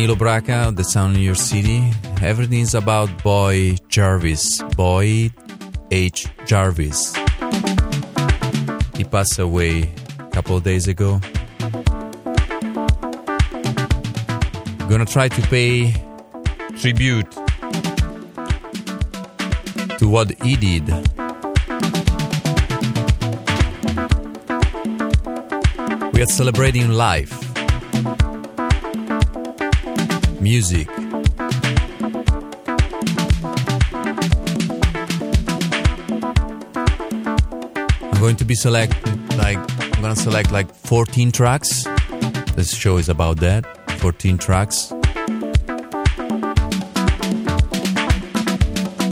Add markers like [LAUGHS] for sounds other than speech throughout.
Danilo Braca, The Sound in Your City. Everything is about Boyd Jarvis, Boyd H. Jarvis. He passed away a couple of days ago. Gonna try to pay tribute to what he did. We are celebrating life, music. I'm going to be selected like I'm gonna select like 14 tracks. This show is about that. 14 tracks.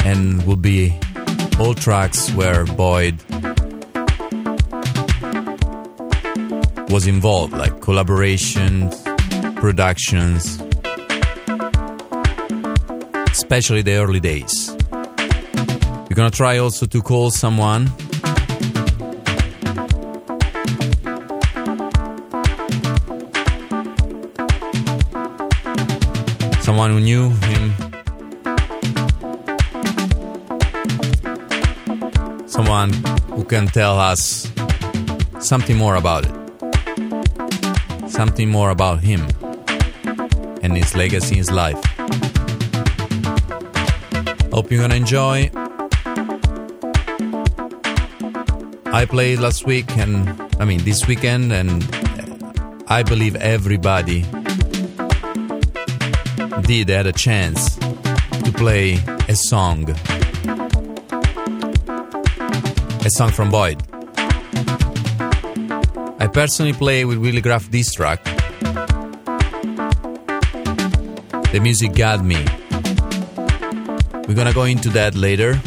And will be all tracks where Boyd was involved, like collaborations, productions, especially the early days. We're gonna try also to call someone someone who knew him, someone who can tell us something more about it, something more about him and his legacy, his life. Hope you're gonna enjoy. I played last week and I mean this weekend, and I believe everybody did had a chance to play a song. A song from Boyd. I personally play with Willie Graff this track. The music got me. We're gonna go into that later.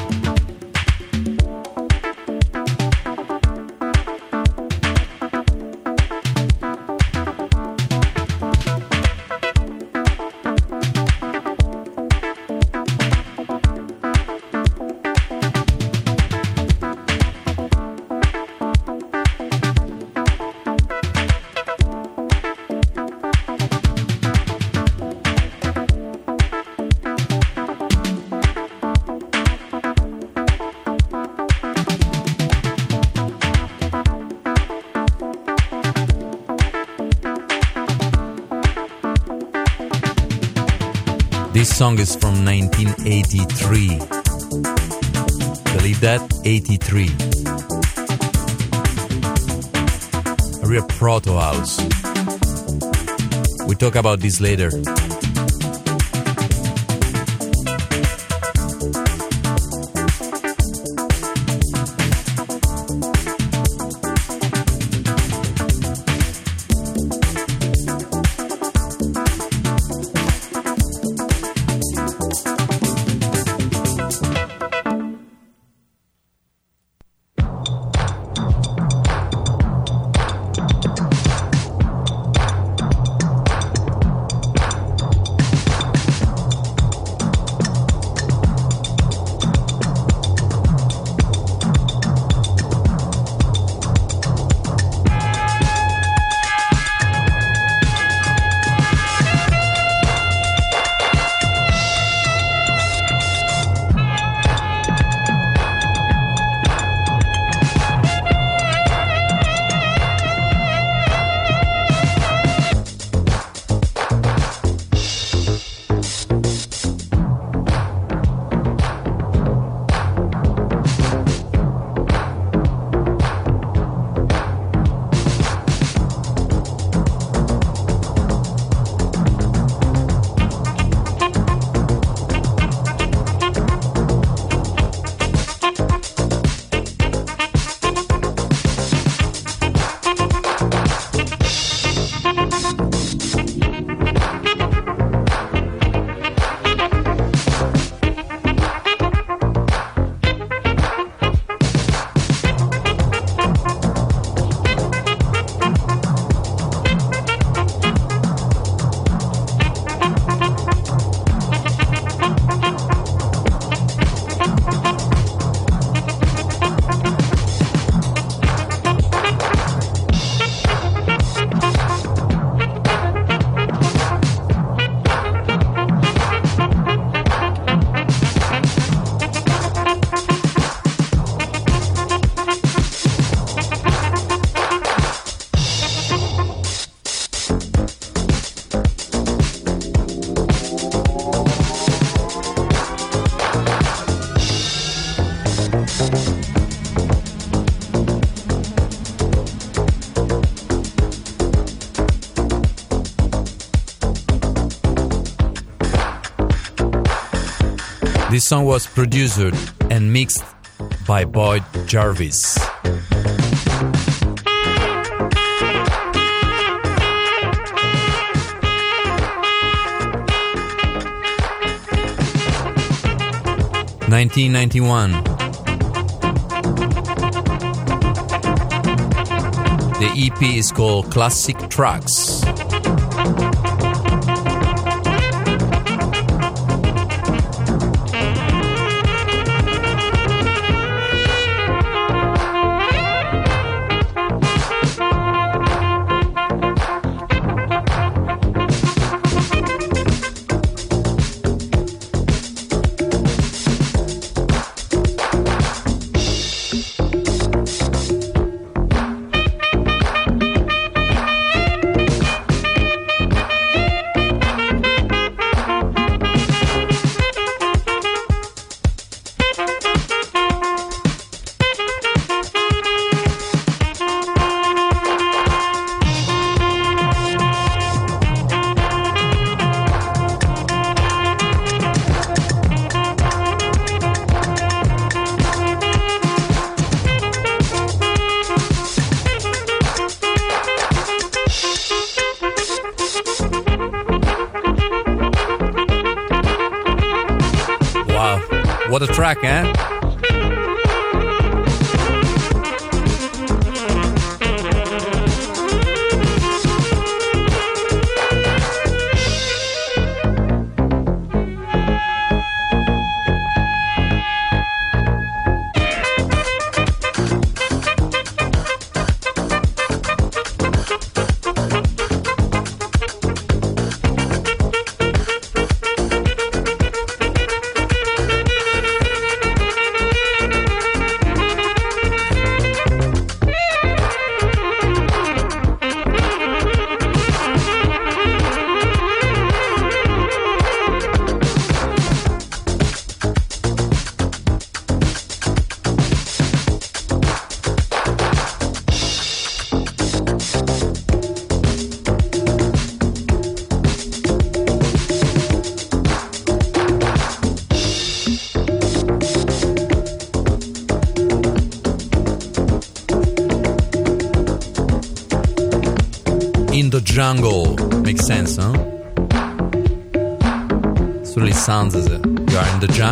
1983. Believe that? 83. A real proto house. We talk about this later. This song was produced and mixed by Boyd Jarvis. Nineteen ninety one. The EP is called Classic Tracks.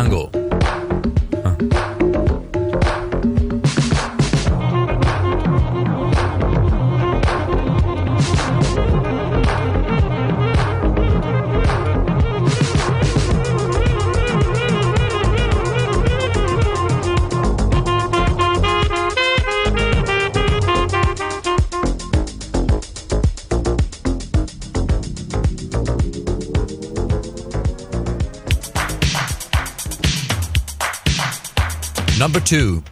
Are two.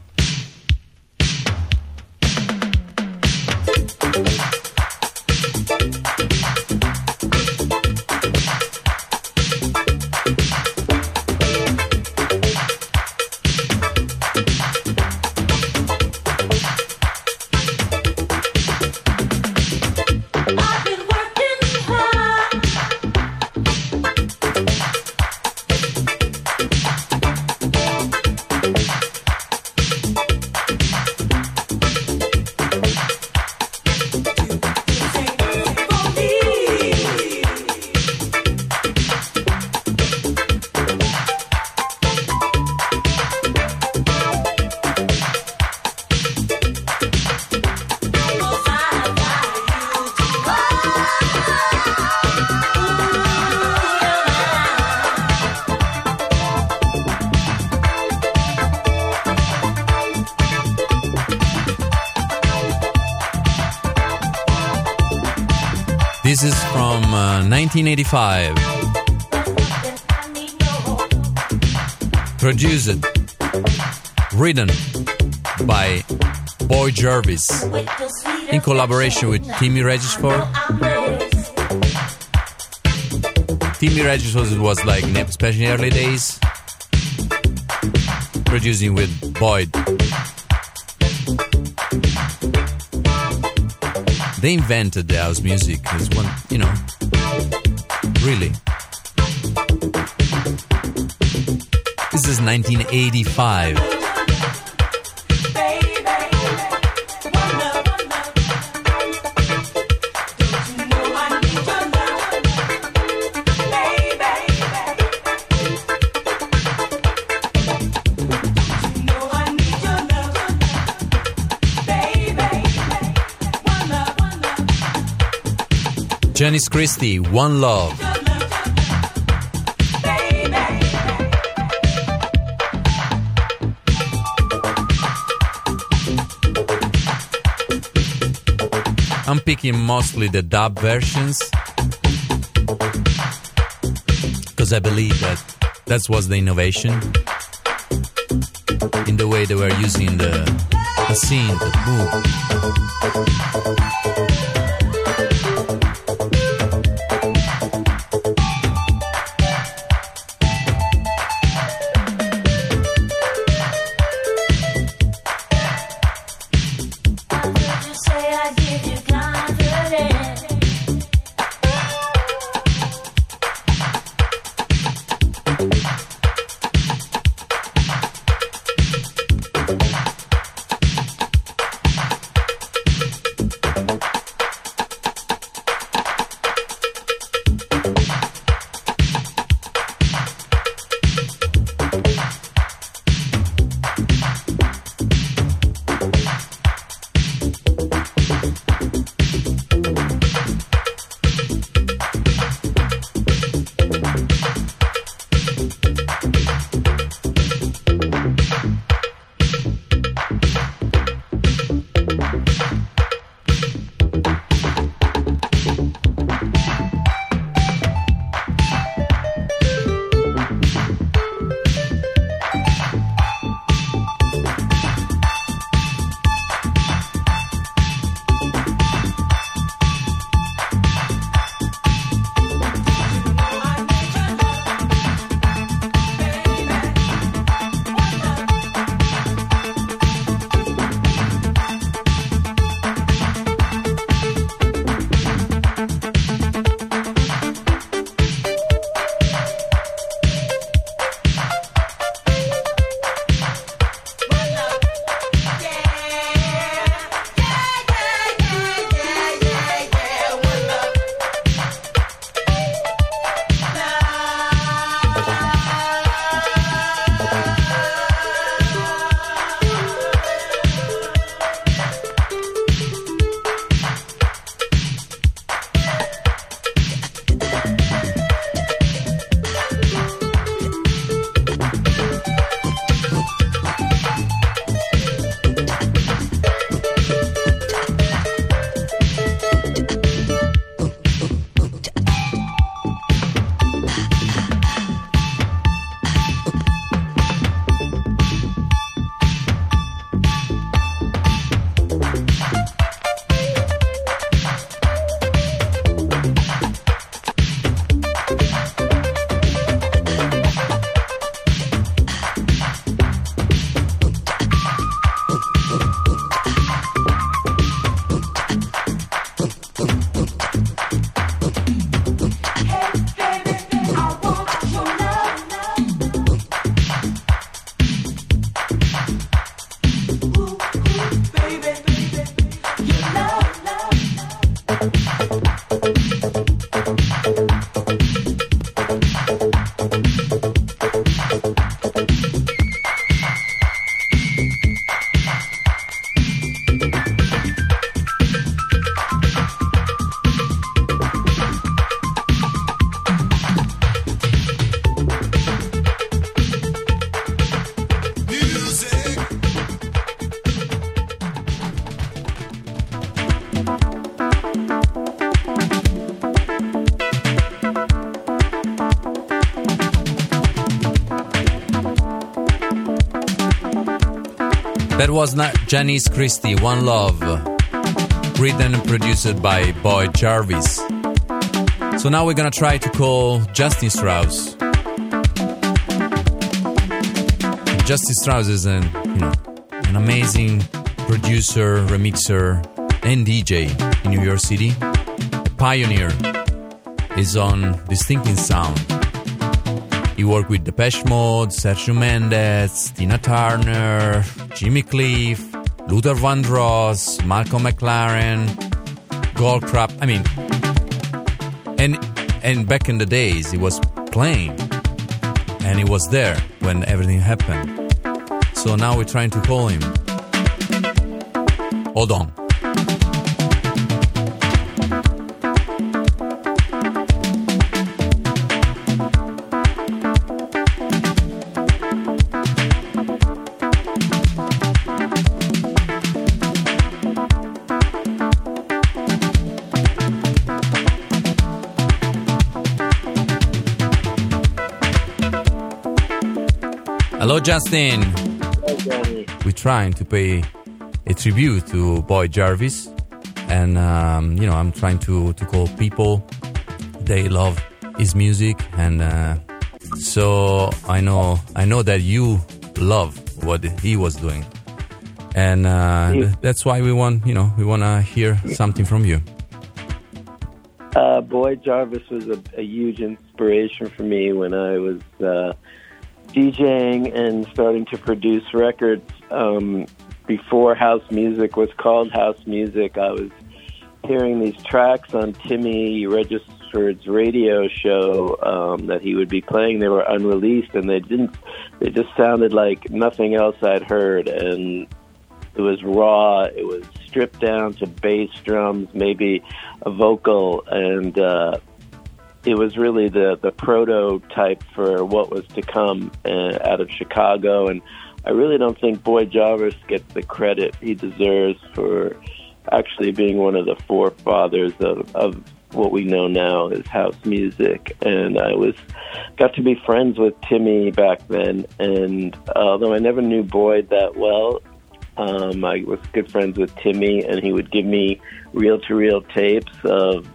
1985. Produced, written by Boyd Jarvis in collaboration with Timmy Regisford. Timmy Regisford was, like, especially in early days, producing with Boyd. They invented the house music as one, you know, really. is 1985. Janice Christie, One Love. I'm picking mostly the dub versions because I believe that that was the innovation in the way they were using the the scene, the boom. That was not Janice Christie, One Love, written and produced by Boyd Jarvis. So now we're gonna try to call Justin Strauss. Justin Strauss is an you know an amazing producer, remixer, and DJ in New York City. A pioneer is on distinctive sound. He worked with Depeche Mode, Sergio Mendes, Tina Turner, Jimmy Cliff, Luther Vandross, Malcolm McLaren, Goldfrapp. I mean, and and back in the days, he was playing, and he was there when everything happened. So now we're trying to call him. Hold on. Justin. We're trying to pay a tribute to Boyd Jarvis, and um, you know, I'm trying to to call people. They love his music, and uh, so I know I know that you love what he was doing, and uh, th- that's why we want you know we want to hear something from you. Uh, Boyd Jarvis was a, a huge inspiration for me when I was uh, DJing and starting to produce records. Um, before house music was called house music, I was hearing these tracks on Timmy Regisford's radio show um, that he would be playing. They were unreleased, and they didn't. They just sounded like nothing else I'd heard, and it was raw. It was stripped down to bass drums, maybe a vocal, and uh, it was really the the prototype for what was to come uh, out of Chicago. And I really don't think Boyd Jarvis gets the credit he deserves for actually being one of the forefathers of, of what we know now as house music. And I was got to be friends with Timmy back then. And although I never knew Boyd that well, um, I was good friends with Timmy, and he would give me reel to reel tapes of,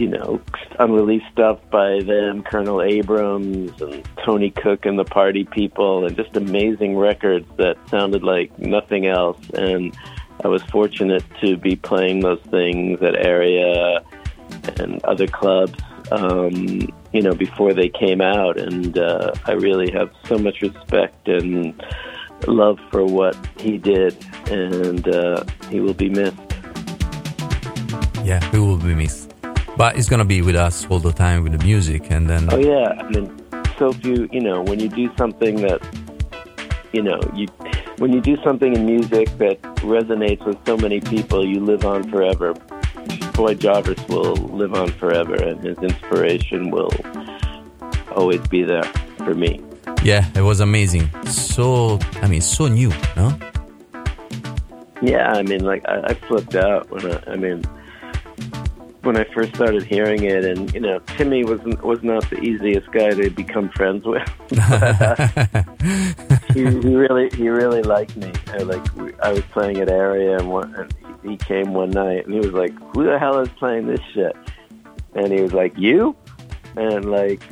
you know, unreleased stuff by them, Colonel Abrams and Tony Cook and the Party People, and just amazing records that sounded like nothing else. And I was fortunate to be playing those things at Area and other clubs, um, you know, before they came out. And uh, I really have so much respect and love for what he did, and uh, he will be missed. Yeah, we will be missed, but he's gonna be with us all the time with the music, and then Oh yeah, I mean, so few. You know, when you do something that, you know, you when you do something in music that resonates with so many people, you live on forever. Boyd Jarvis will live on forever, and his inspiration will always be there for me. yeah, it was amazing. So I mean, so new, no? Yeah, I mean, like I, I flipped out when I, I mean, when I first started hearing it, and you know, Timmy was was not the easiest guy to become friends with. [LAUGHS] [LAUGHS] he, he really, he really liked me. I, like I was playing at Area, and, one, and he came one night, and he was like, "Who the hell is playing this shit?" And he was like, "You," and like,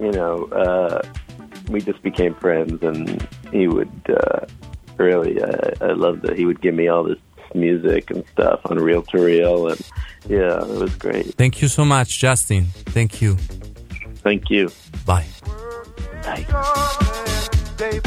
you know, uh, we just became friends, and he would uh, really, uh, I loved that he would give me all this music and stuff on reel to reel, and yeah, it was great. Thank you so much, Justin. Thank you. Thank you. Bye. Bye. day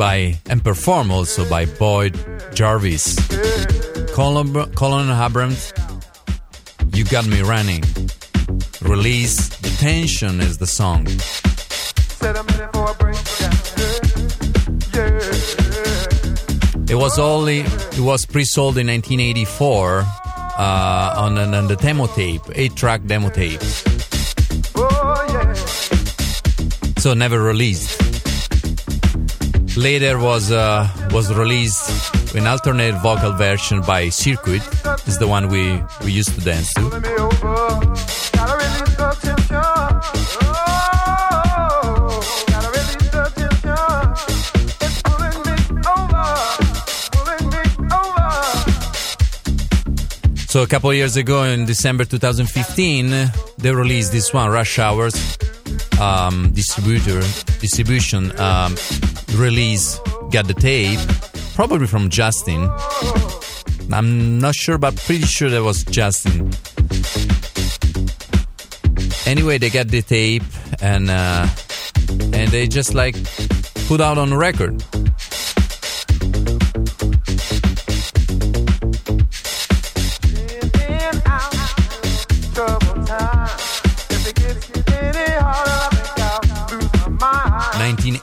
by and performed also by Boyd Jarvis. Colin, Colin Abrams, You Got Me Running. Release The Tension is the song. Said I'm in it for a breakdown. Yeah, yeah. It was only it was pre-sold in 1984 uh, on, an, on the demo tape, eight-track demo tape, Oh, so never released. Later was uh, was released an alternate vocal version by Circuit. Is the one we we used to dance to. So a couple years ago, in December 2015, they released this one, Rush Hours um, distributor distribution um, release. Got the tape, probably from Justin. I'm not sure, but pretty sure that was Justin. Anyway, they got the tape and uh, and they just like put out on record.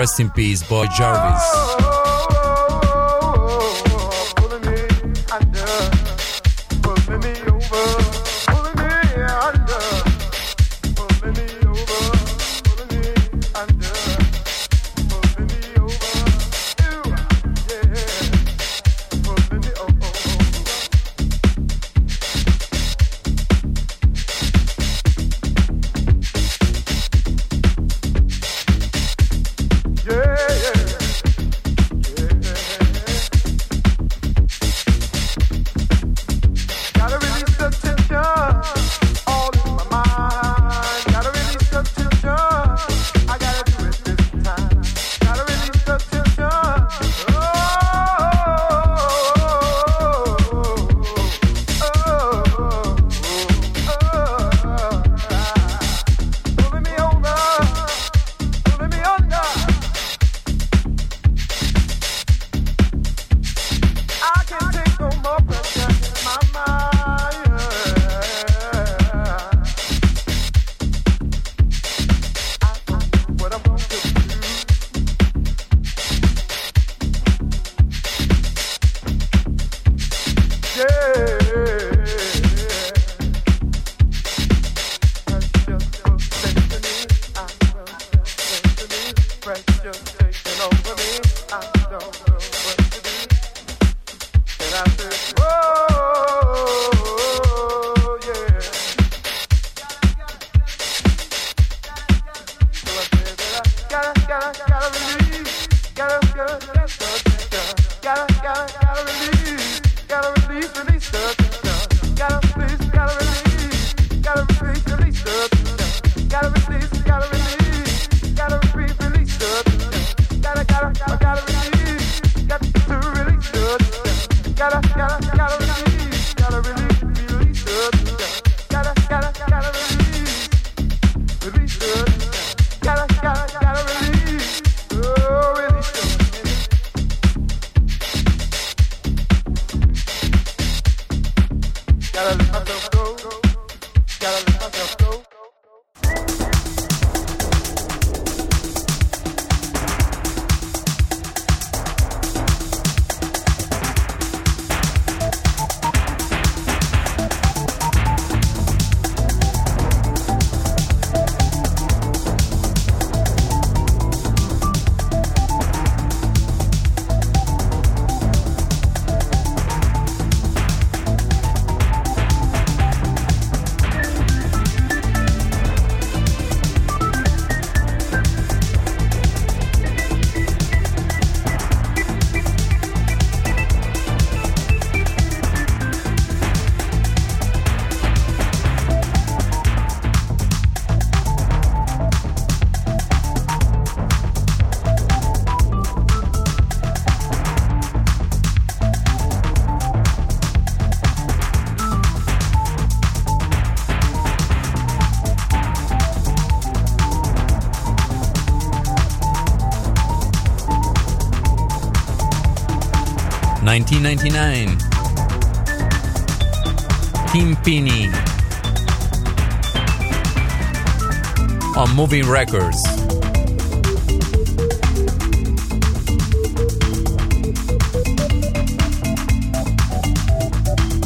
Rest in peace, Boyd Jarvis. 1999. Timpini. On Moving Records.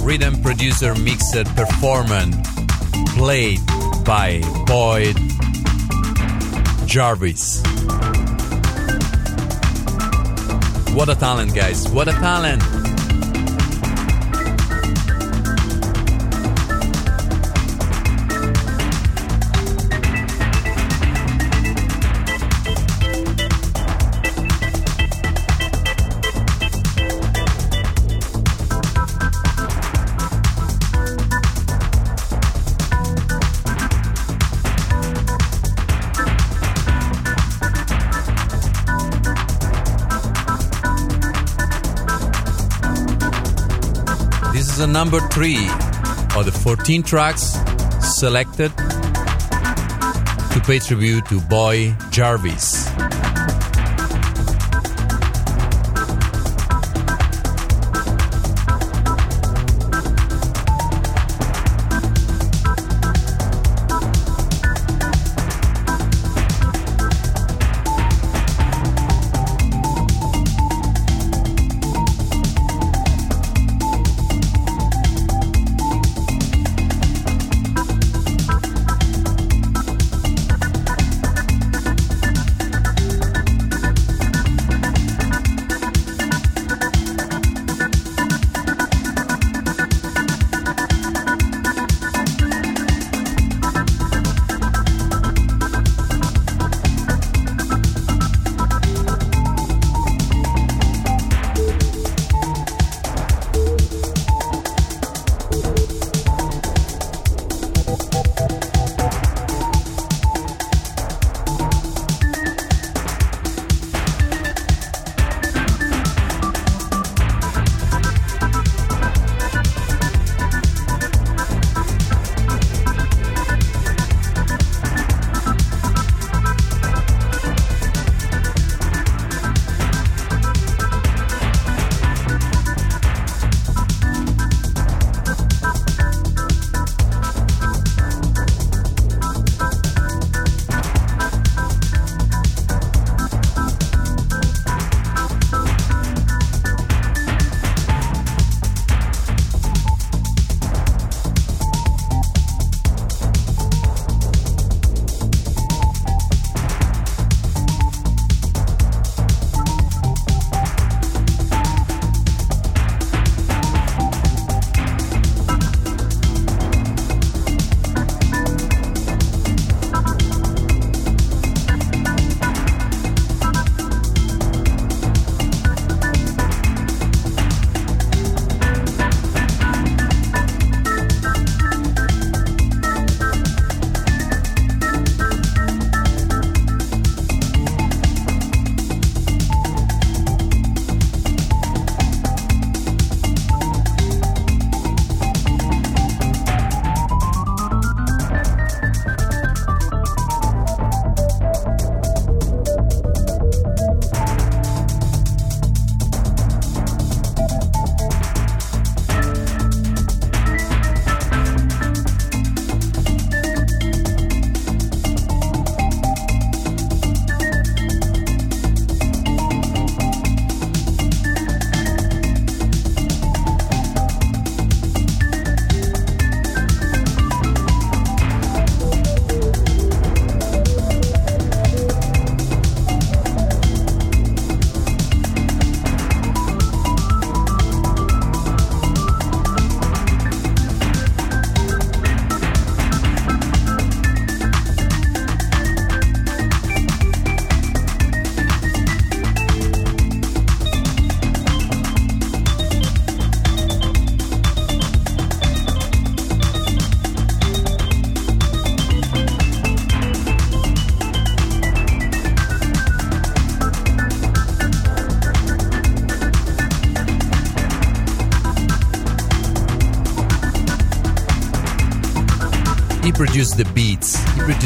Rhythm producer mixed performance played by Boyd Jarvis. What a talent, guys! What a talent! Number three of the 14 tracks selected to pay tribute to Boyd Jarvis.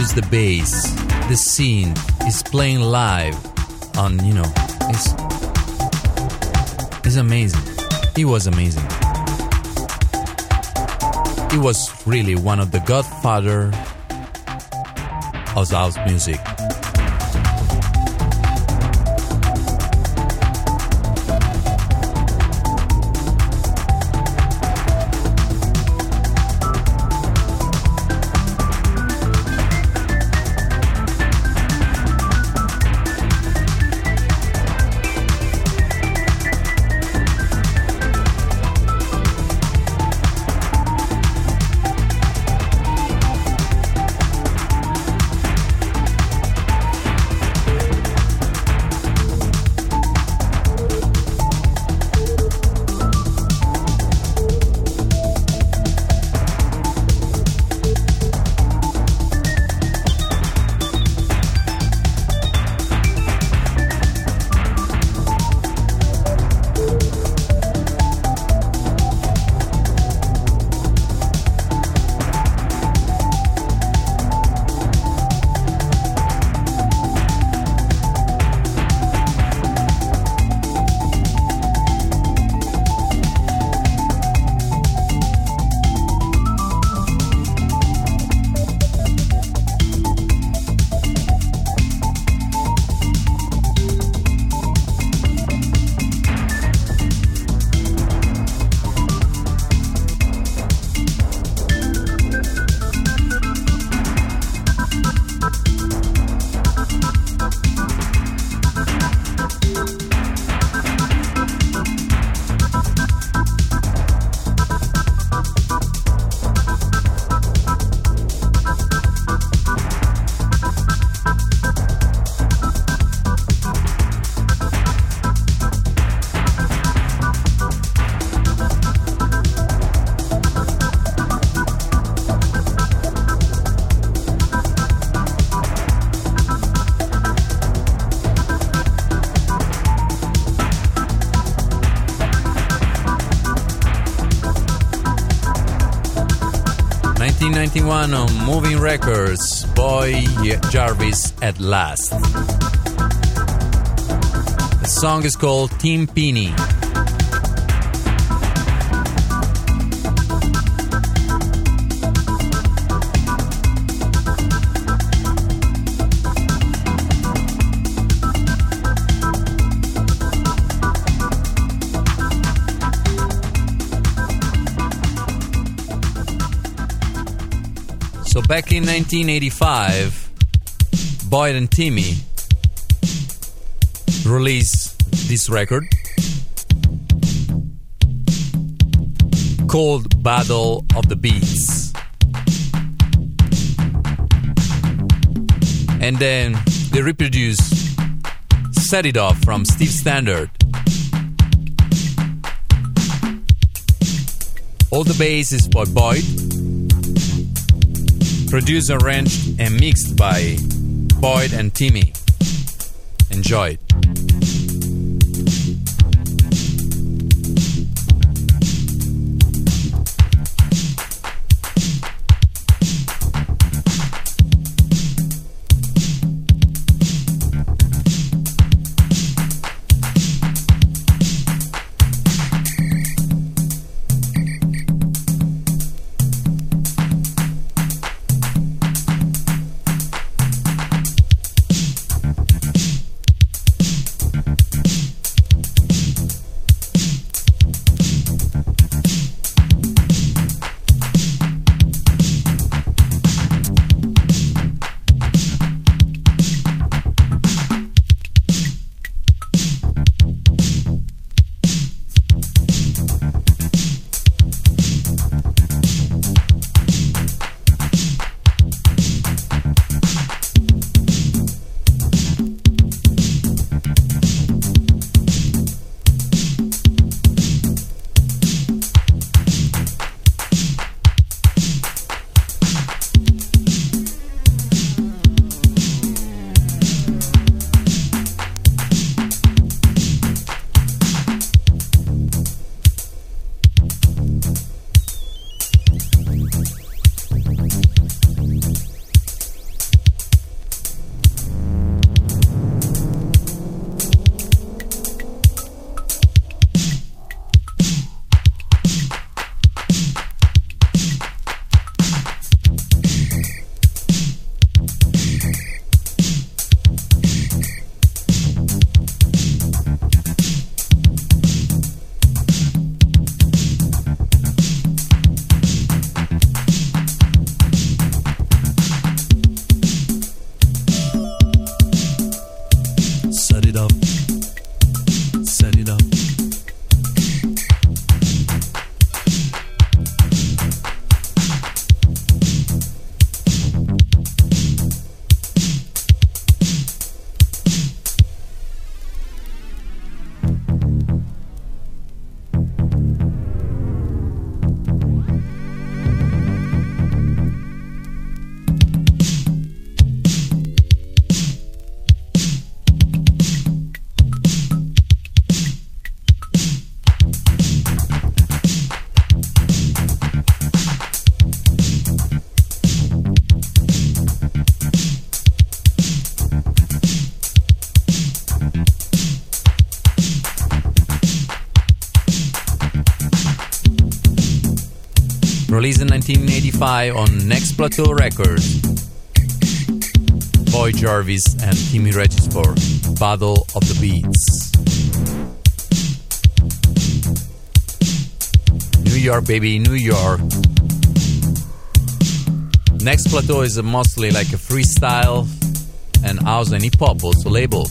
Produced the bass, the scene. is playing live on, you know, it's, it's amazing. He was amazing. He was really one of the godfather of house music. Nineteen ninety one on Moving Records, Boyd Jarvis at last. The song is called Team Pini. So back in 1985, Boyd and Timmy released this record called Battle of the Beats. And then they reproduced Set It Off from Steve Standard. All the bass is by Boyd produced, arranged, and mixed by Boyd and Timmy. Enjoy it. Released in 1985 on Next Plateau Records. Boyd Jarvis and Timmy Regisford Battle of the Beats. New York, baby, New York. Next Plateau is mostly like a freestyle and house and hip hop also label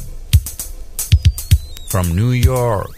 from New York.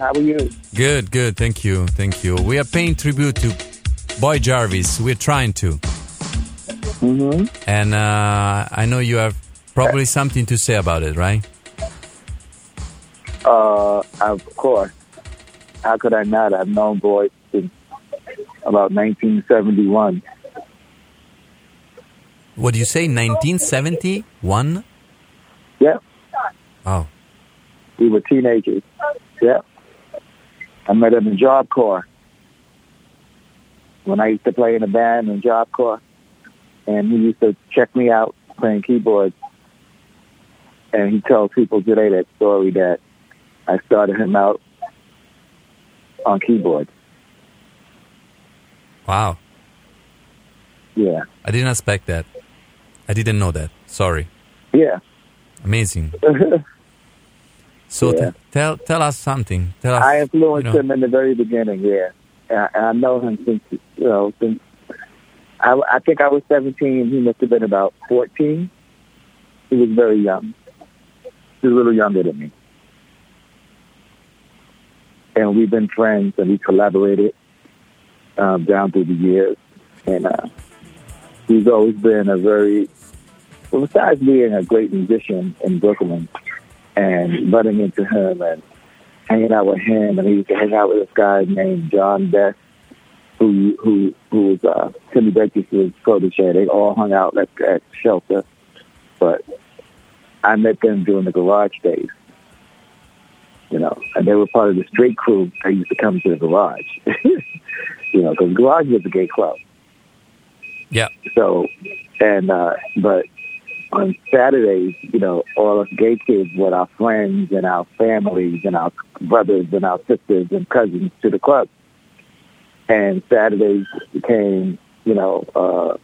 How are you? Good, good. Thank you, thank you. We are paying tribute to Boyd Jarvis. We're trying to, Mm-hmm. and uh, I know you have probably something to say about it, right? Uh, of course. How could I not? I've known Boyd since about 1971. What do you say? 1971? Yeah, Oh, we were teenagers. Yeah. I met him in Job Corps when I used to play in a band in Job Corps, and he used to check me out playing keyboards. And he tells people today that story that I started him out on keyboards. wow. Yeah, I didn't expect that. I didn't know that. Sorry. yeah. Amazing. [LAUGHS] So Yeah. t- tell tell us something. Tell us. I influenced you know, him in the very beginning. Yeah, and I, and I know him since you know since I, I think I was seventeen. He must have been about fourteen. He was very young. He was a little younger than me, and we've been friends and we collaborated um, down through the years. And uh, he's always been a very well, besides being a great musician in Brooklyn and running into him and hanging out with him, and he used to hang out with this guy named John Best, who who who was uh, Timmy Baker's protege. They all hung out at, at shelter, but I met them during the garage days. You know, and they were part of the straight crew that used to come to the garage. [LAUGHS] you know, because garage was a gay club. Yeah. So, and uh, but on Saturdays, you know, all us gay kids with our friends and our families and our brothers and our sisters and cousins to the club. And Saturdays became, you know, uh,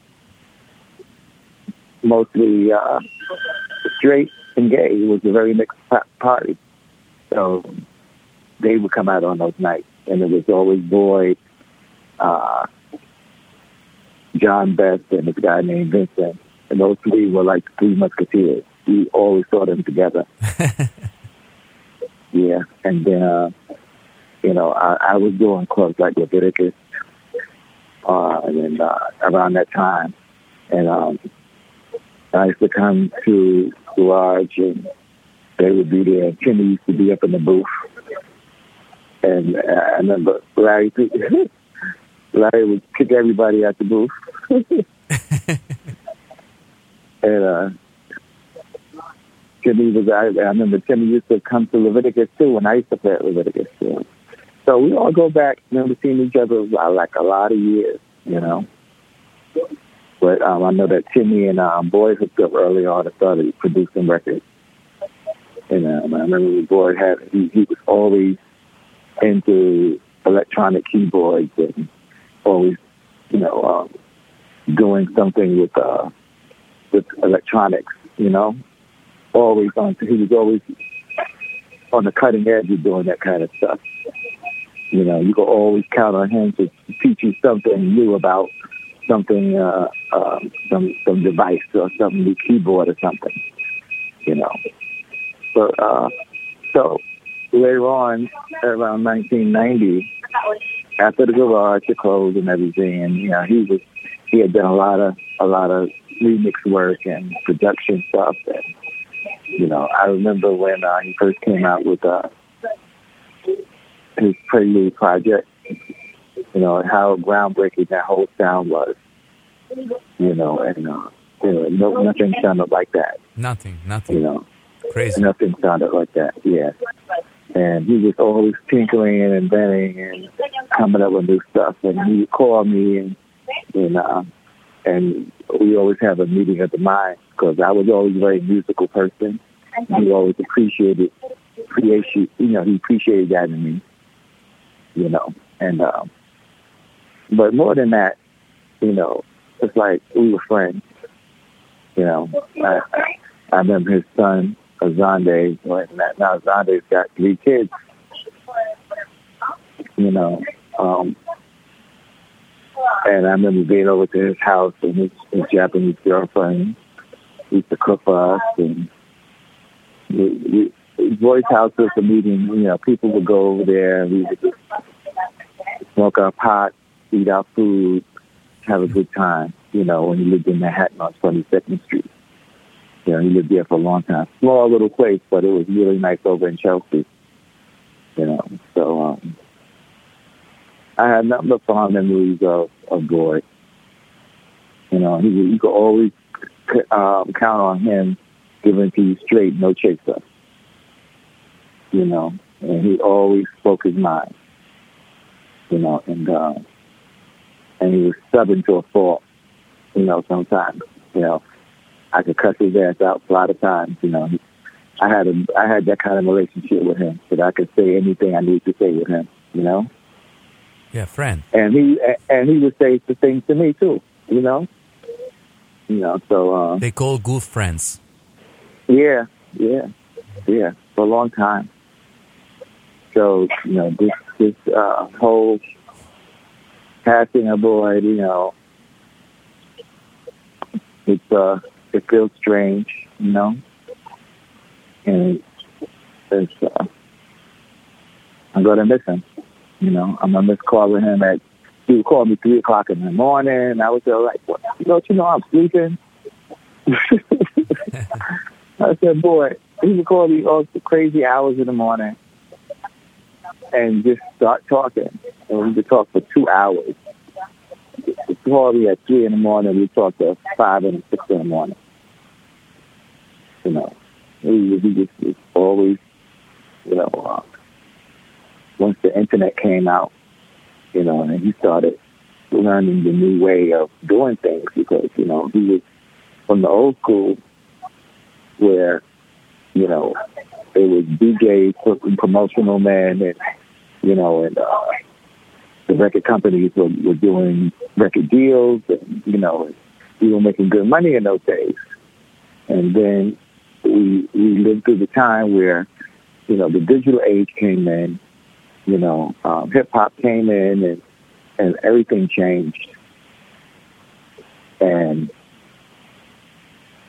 mostly uh, straight and gay. It was a very mixed party. So they would come out on those nights, and it was always Boyd, uh, John Best, and this guy named Vincent. And those three were like three musketeers. We always saw them together. [LAUGHS] yeah, and then uh, you know I, I was doing clubs like Leviticus, uh, and then uh, around that time, and um, I used to come to Garage, and they would be there. Timmy used to be up in the booth, and uh, I remember Larry. [LAUGHS] Larry would kick everybody out the booth. [LAUGHS] and uh, Timmy was. I, I remember Timmy used to come to Leviticus too when I used to play at Leviticus too. So we all go back. Remember seeing each other uh, like a lot of years, you know. But um, I know that Timmy and um, Boyd hooked up early on and started producing records. And um, I remember Boyd had he, he was always into electronic keyboards and always, you know, um, doing something with uh, with electronics. You know, always on. He was always on the cutting edge of doing that kind of stuff. You know, you can always count on him to teach you something new about something, uh, uh, some some device or some new keyboard or something. You know, but uh, so later on, around 1990, after the garage had closed and everything, and you know, he was he had done a lot of a lot of remix work and production stuff, and you know, I remember when uh, he first came out with uh, his Prelude project. You know, and how groundbreaking that whole sound was. You know, and uh, you know, no, nothing sounded like that. Nothing, nothing. You know, Crazy. nothing sounded like that. Yeah, and he was always tinkling and inventing and coming up with new stuff. And he would call me and and uh, and we always have a meeting of the mind because I was always a very musical person. He always appreciated appreciate you know he appreciated that in me. You know, and um, but more than that, you know, it's like we were friends. You know, I, I remember his son Azande. Now Azande's got three kids. You know, um, and I remember being over to his house and his, his Japanese girlfriend used to cook for us and we, we, Boyd's house was a meeting, you know, people would go over there and we would just smoke our pot, eat our food, have a good time, you know, when he lived in Manhattan on 22nd Street. You know, he lived there for a long time. Small little place, but it was really nice over in Chelsea. You know, so um, I had nothing but fond memories of, of Boyd. You know, he you could always um, count on him giving to you straight, no chaser. You know, and he always spoke his mind. You know, and uh, and he was stubborn to a fault. You know, sometimes you know I could cuss his ass out a lot of times. You know, I had a I had that kind of relationship with him that I could say anything I need to say with him. You know, Yeah, friend. and he and he would say the things to me too. You know, you know. So uh, They call good friends. yeah, yeah, yeah, for a long time. So you know, this this uh, whole passing of Boyd, you know, it's uh, it feels strange, you know, and it's uh, I'm gonna miss him. You know, I'm gonna miss calling him at. He would call me three o'clock in the morning. I was there like, what? Don't you know I'm sleeping? [LAUGHS] I said, boy, he would call me all the crazy hours in the morning and just start talking. And we could talk for two hours. He'd call me at three in the morning. We talk to five and six in the morning. You know, he, he just was always, you know, uh, once the internet came out, you know, and he started learning the new way of doing things because, you know, he was from the old school where, you know, it was DJs, promotional men, and, you know, and uh, the record companies were, were doing record deals, and, you know, we were making good money in those days. And then we, we lived through the time where, you know, the digital age came in, you know, um, hip hop came in and, and everything changed. And,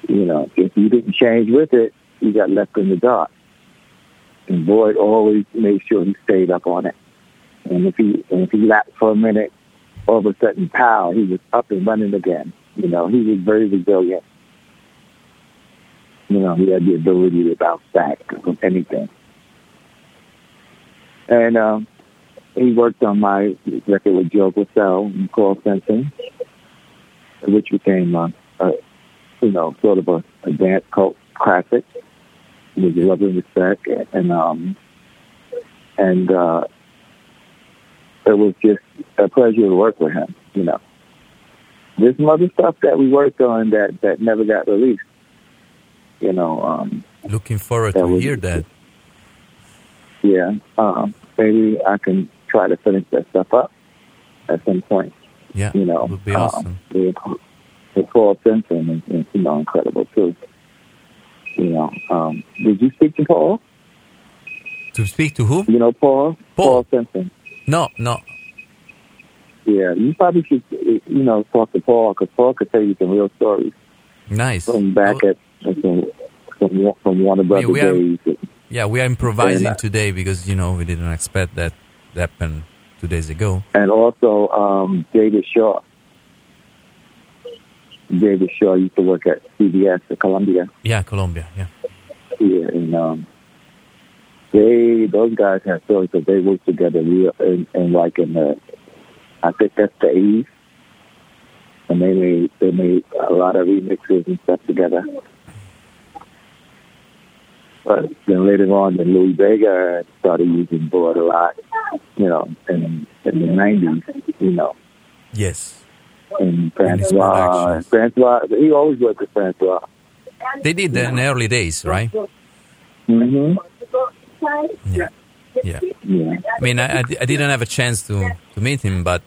you know, if you didn't change with it, you got left in the dark. And Boyd always made sure he stayed up on it. And if he and if he lapped for a minute, all of a sudden, pow, he was up and running again. You know, he was very resilient. You know, he had the ability to bounce back from anything. And um, he worked on my record with Joe Glassell and Carl Simpson, which became uh, a, you know, sort of a, a dance cult classic with love and respect, and um, and uh, it was just a pleasure to work with him. You know, there's some other stuff that we worked on that that never got released. You know, um, Looking forward to was- hear that. Yeah, um, maybe I can try to finish that stuff up at some point. Yeah, You know, would be um, awesome. with, with Paul Simpson is, is you know incredible too. You know, um, did you speak to Paul? To speak to who? You know Paul? Paul. Simpson. No, no. Yeah, you probably should, you know, talk to Paul because Paul could tell you some real stories Nice. from back Oh, at from from, Warner Brothers days. Yeah, we are improvising and, today because you know we didn't expect that to happen two days ago. and also um, David Shaw. David Shaw used to work at CBS at Columbia. Yeah, Columbia. Yeah. Yeah, and um, they those guys have stories that they worked together real and, and like in the I think that's the eighties. And they made they made a lot of remixes and stuff together. But then later on then Louis Vega started using Boyd a lot, you know, in in the nineties, you know. Yes. And Francois. Francois he always worked with Francois. They did that in the early days, right? Mm-hmm. Yeah. Yeah. Yeah. I mean, I, I, I didn't have a chance to, to meet him, but,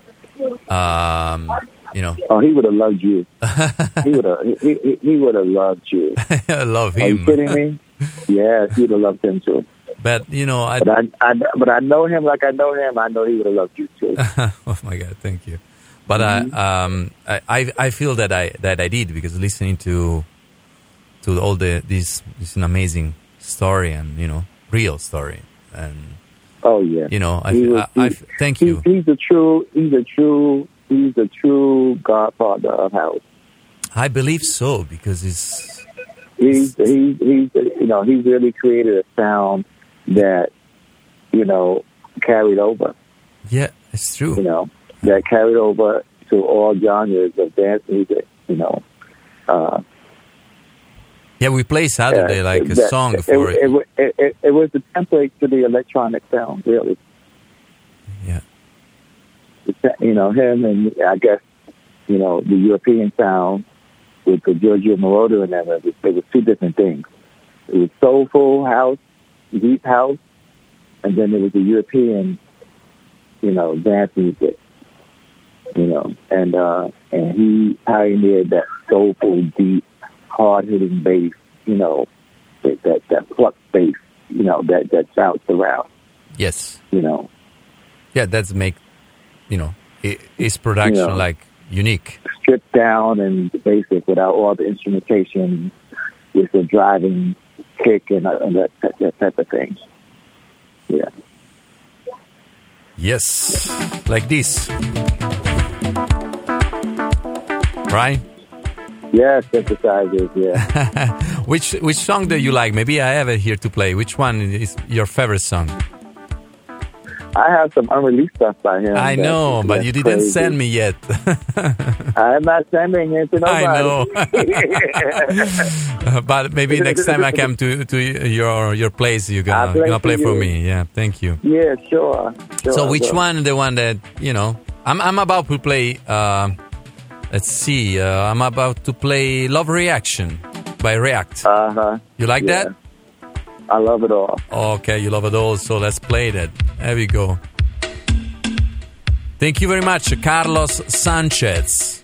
um, you know, Oh, he would have loved you. [LAUGHS] he would have. He, he, he would have loved you. [LAUGHS] I love him. Are you kidding me? [LAUGHS] [LAUGHS] Yes, he would have loved him too. But, you know, I, But I, I, but I know him like I know him. I know he would have loved you too. [LAUGHS] oh my God, thank you. But Mm-hmm. I, um, I, I, feel that I, that I did because listening to, to all the, this, is an amazing story and, you know, real story. And, Oh yeah. you know, I, was- I, I, thank He, you. he's a true. He's a true. He's a true godfather of house. I believe so because it's, He's he's he's you know he's really created a sound that you know carried over. yeah, it's true. you know, that carried over to all genres of dance music, you know. Uh, Yeah, we play Saturday yeah, like a that- song it, for it. It, it, it, it was the template to the electronic sound, really. Yeah. You know, him and I guess, you know, the European sound with the Giorgio Moroder and them, it was, it was two different things. It was soulful house, deep house, and then there was the European, you know, dance music. You know, and uh and he pioneered that soulful, deep, hard hitting bass, you know, that that, that pluck bass, you know, that that shouts around, Yes. you know. Yeah, that's make, you know, his production Yeah. like unique. stripped down and basic without all the instrumentation with the driving kick and, uh, and that, that, that type of thing. Yeah. Yes, like this. Right? Yeah, synthesizers, yeah. [LAUGHS] Which which song do you like? Maybe I have it here to play. Which one is your favorite song? I have some unreleased stuff by him. I know, but you didn't crazy. send me yet. [LAUGHS] I'm not sending it to nobody. I know. [LAUGHS] [LAUGHS] but maybe next time I come to to your your place, you're gonna play gonna play for you. me. Yeah, thank you. yeah, sure. sure So which will. one? The one that you know? I'm I'm about to play. Uh, let's see. Uh, I'm about to play "Love Reaction" by React. Uh huh. You like yeah. that? I love it all. Okay, you love it all. So let's play that. There we go. Thank you very much, Carlos Sanchez.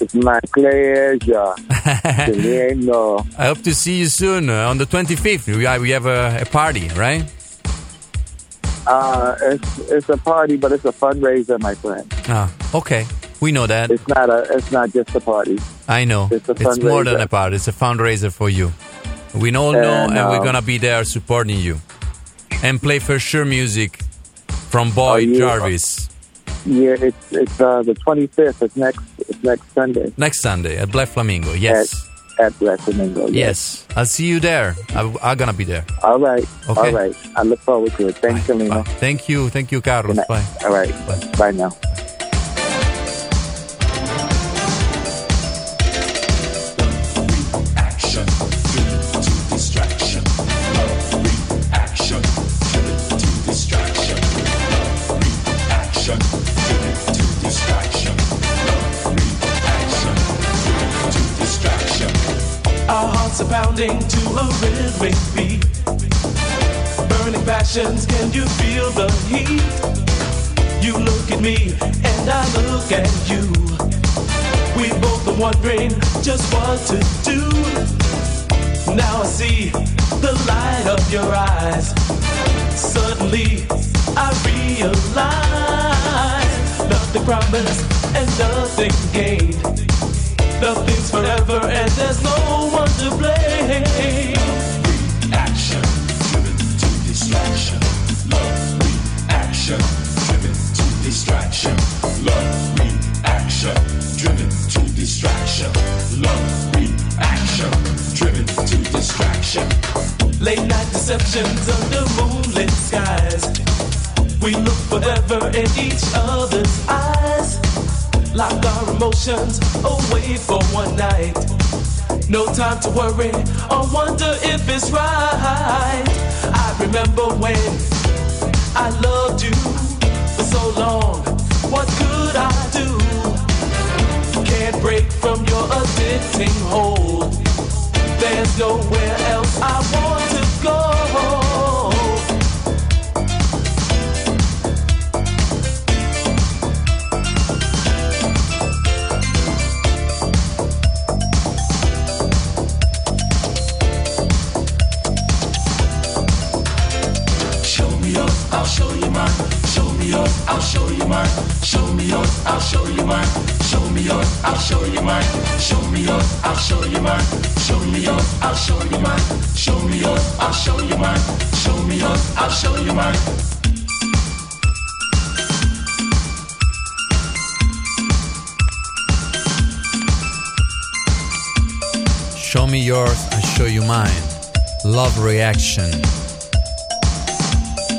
It's my pleasure. [LAUGHS] I hope to see you soon uh, on the 25th. We have, we have a, a party, right? Uh, it's it's a party, but it's a fundraiser, my friend. Ah, okay. We know that. It's not a. It's not just a party. I know. It's a It's more than a party. It's a fundraiser for you. We all know, And, and we're um, gonna be there supporting you, and play for sure music from Boyd you- Jarvis Yeah, it's it's uh, the 25th. It's next. It's next Sunday next Sunday at Black Flamingo. Yes, at Black Flamingo. yes. I'll see you there. I, I'm gonna be there. All right. Okay. All right. I look forward to it. Thanks, Bye. Selena. Thank you, thank you, Carlos. Bye. All right. Bye now. Pounding to a rhythmic beat. Burning passions, can you feel the heat? You look at me and I look at you. We both are wondering just what to do. Now I see the light of your eyes. Suddenly I realize nothing promised and nothing gained. Nothing's forever and there's no one to blame. Action, driven to distraction. Love, reaction, driven to distraction. Love, reaction, driven to distraction. Love, reaction, driven to distraction. Late night deceptions under moonlit skies. We look forever in each other's eyes. Lock our emotions away for one night. No time to worry or wonder if it's right. I remember when I loved you for so long. What could I do? Can't break from your addicting hold. There's nowhere else I want to go. I'll show you mine. Show me yours, I'll show you mine. Show me yours, I'll show you mine. Show me yours, I'll show you mine. Show me yours, I'll show you mine. Show me yours, I'll show you mine. Show me yours, I'll show you mine. Show me yours, I show you mine. Love reaction.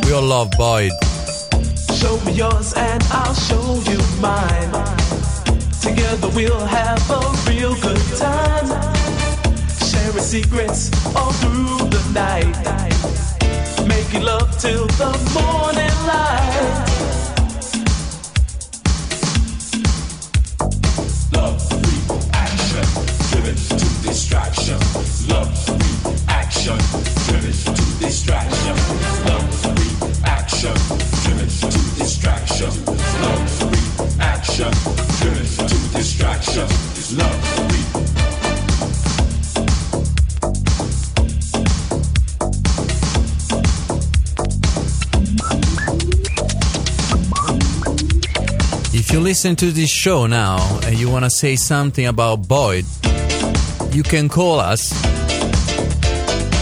We all love Boyd. Show me yours and I'll show you mine. Together we'll have a real good time. Sharing secrets all through the night. Making love till the morning light. Listen to this show now and you want to say something about Boyd, you can call us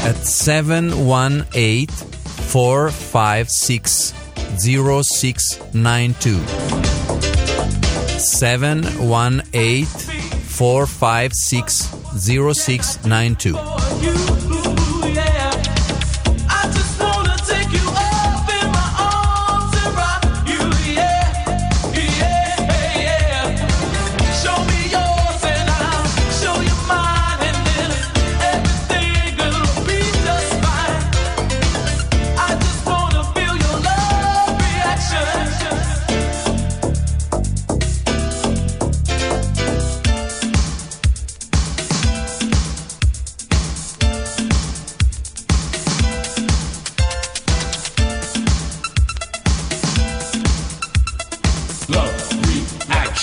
at 718 456 0692. 718 456 0692.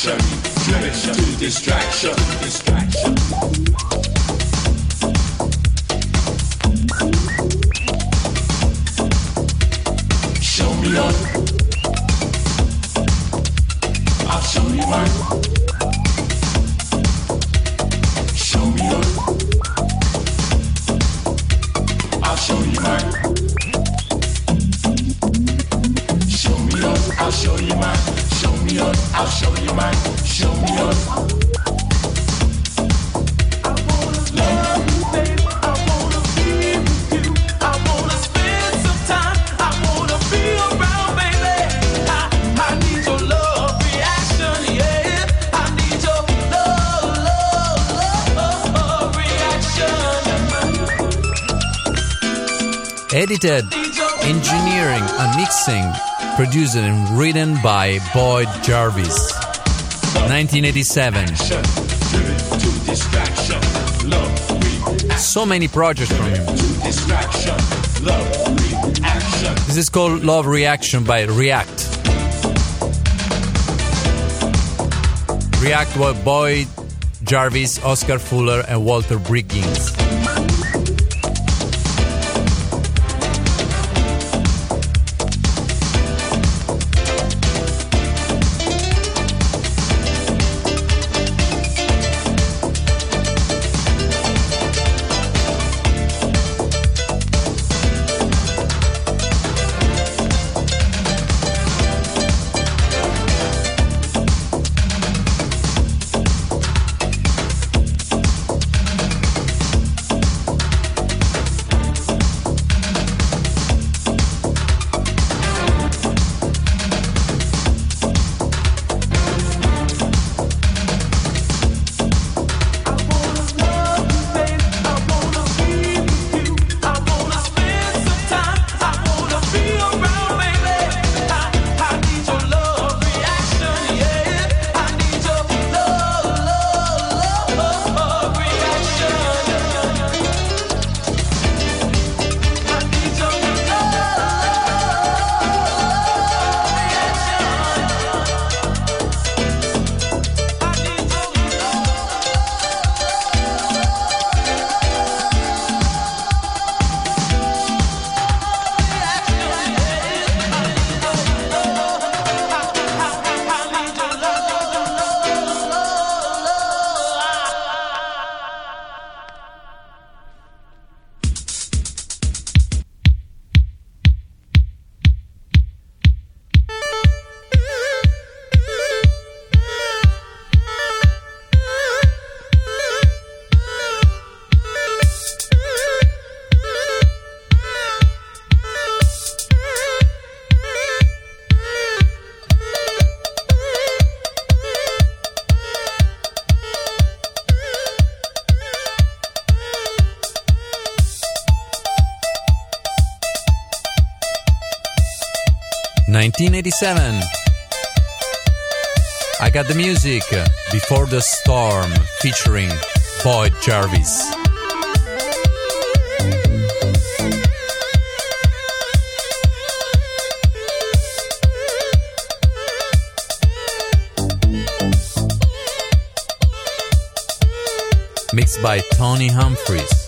distraction, distraction, distraction. distraction. Engineering and mixing, produced and written by Boyd Jarvis. 1987. Driven to distraction. Love, reaction. so many projects from him. This is called Love Reaction by React. React by Boyd Jarvis, Oscar Fuller, and Walter Briggins. Nineteen eighty-seven. I got the music Before the Storm featuring Boyd Jarvis. Mixed by Tony Humphries.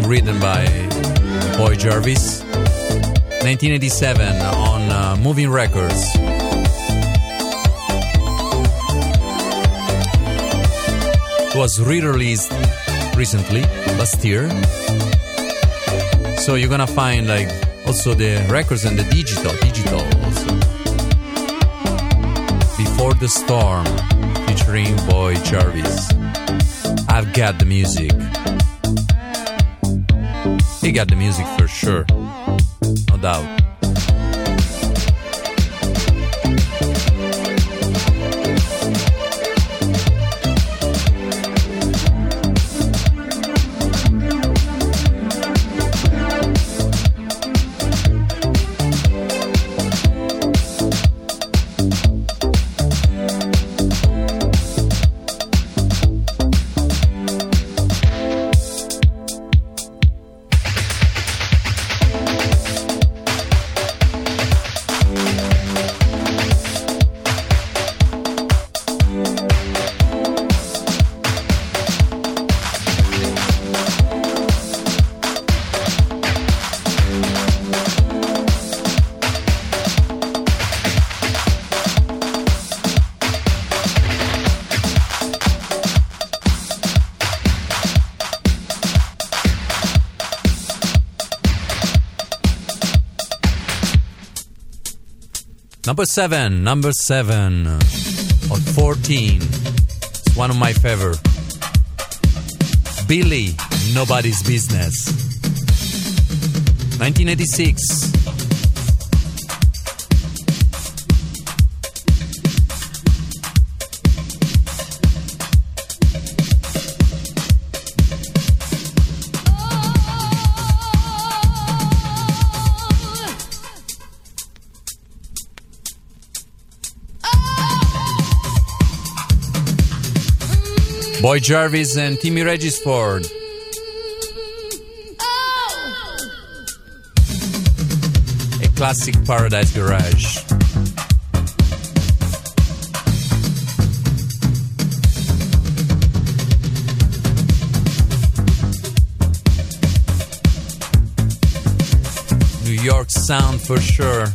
Written by Boyd Jarvis. 1987 on uh, Moving Records. It was re-released recently, last year. So you're gonna find like also the records and the digital, digital also. Before the Storm, featuring Boyd Jarvis. I've got the music. Got the music for sure, no doubt. Number seven, number seven on 14. It's one of my favorite. Billie, Nobody's Business. 1986. Boyd Jarvis and Timmy Regisford. A classic Paradise Garage. New York sound for sure.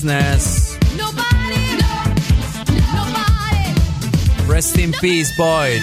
business. Nobody, no, nobody. Rest in peace, Boyd.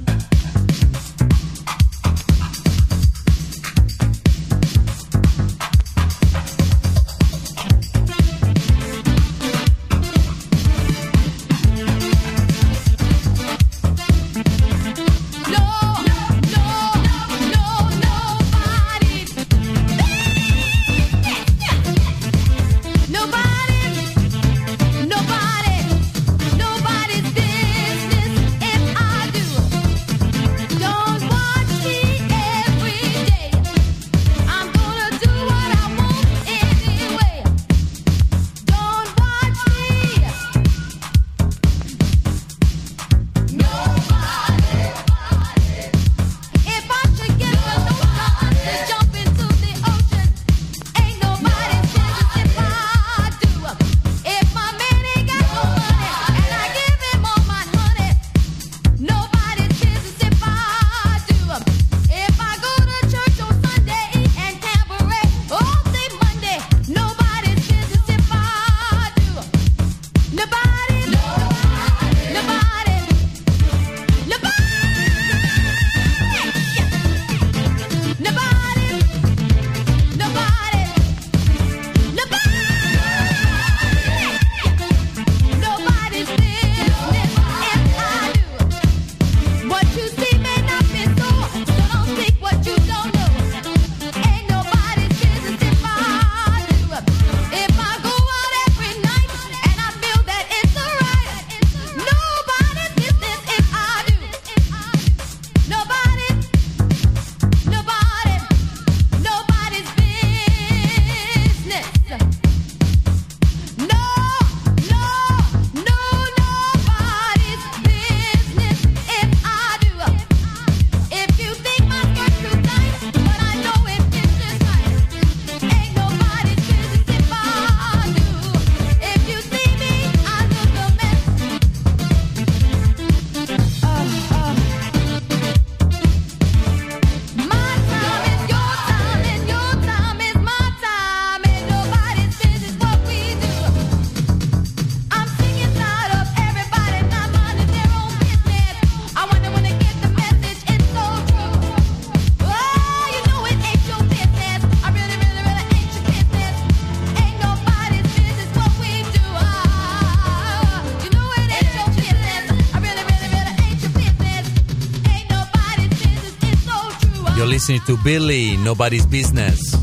listening to Billie, Nobody's Business.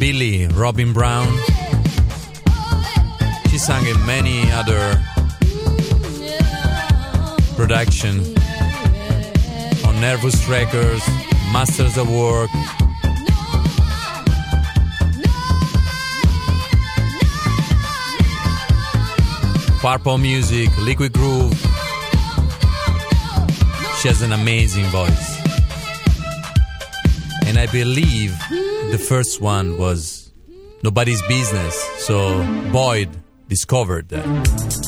Billie, Robin Brown. She sang in many other production on Nervous Records, Masters of Work. Purple Music, Liquid Groove. She has an amazing voice. And I believe the first one was Nobody's Business. So Boyd discovered that.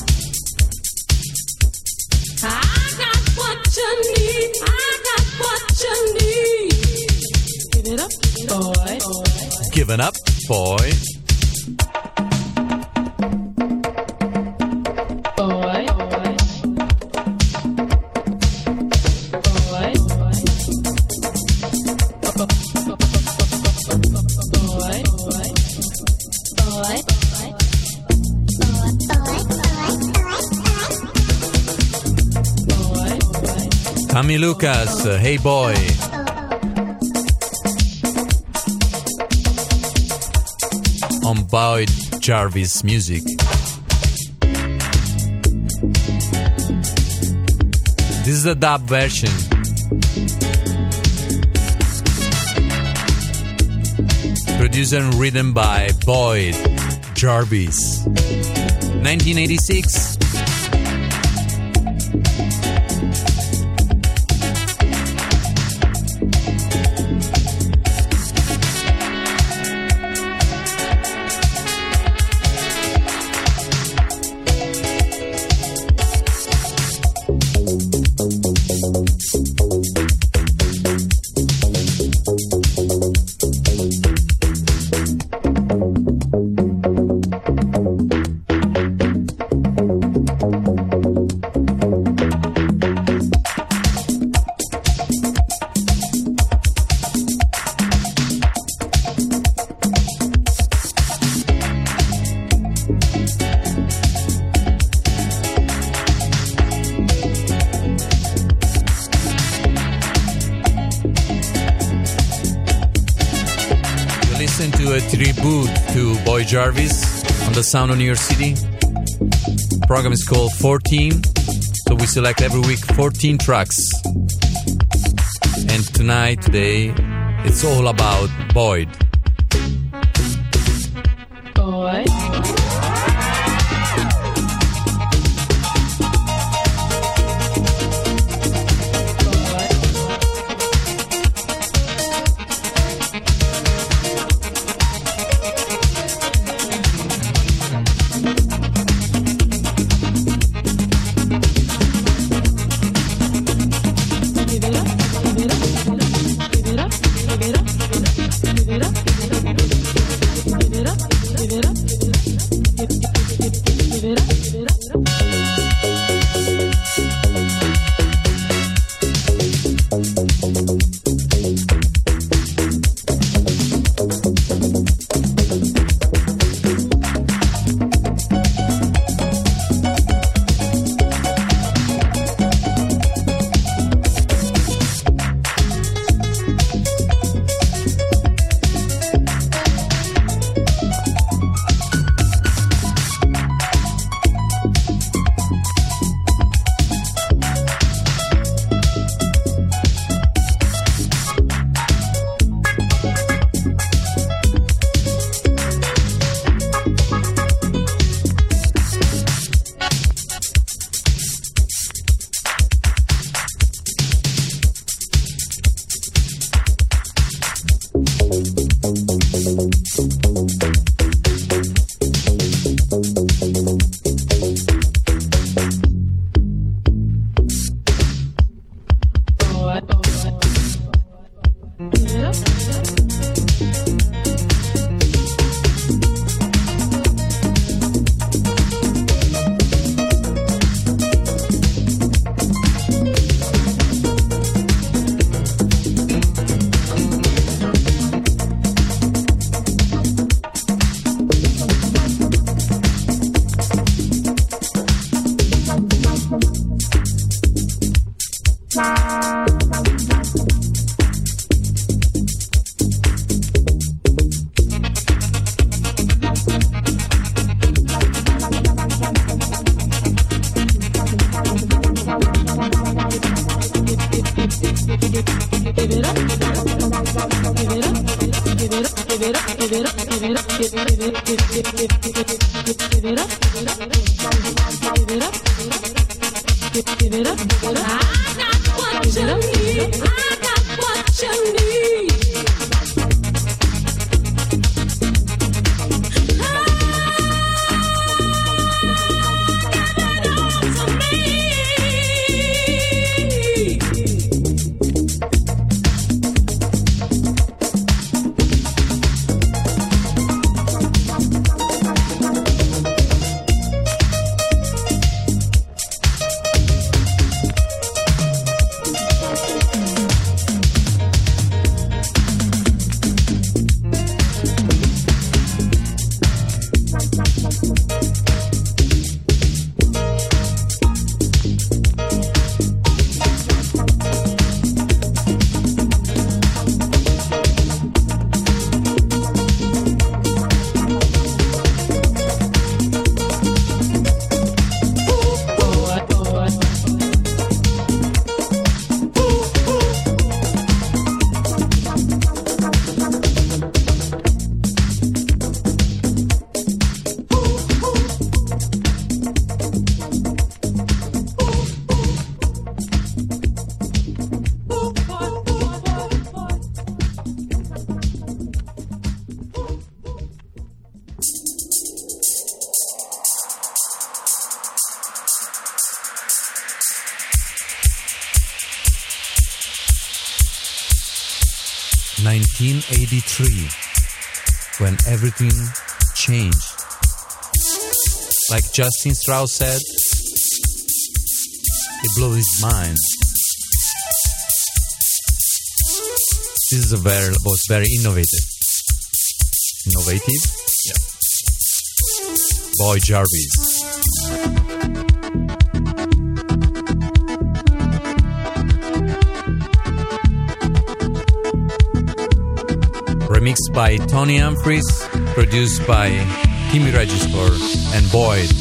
Tommy Lucas, Hey Boy. On Boyd Jarvis Music. This is a dub version. Produced and written by Boyd Jarvis. 1986. Jarvis on the Sound of New York City. program is called 14. So we select every week 14 tracks. And tonight, today, it's all about Boyd. I Justin Strauss said, it blew his mind. This is a very was very innovative. Innovative? Yeah. Boyd Jarvis. Remixed by Tony Humphries, produced by Timmy Regisford and Boyd.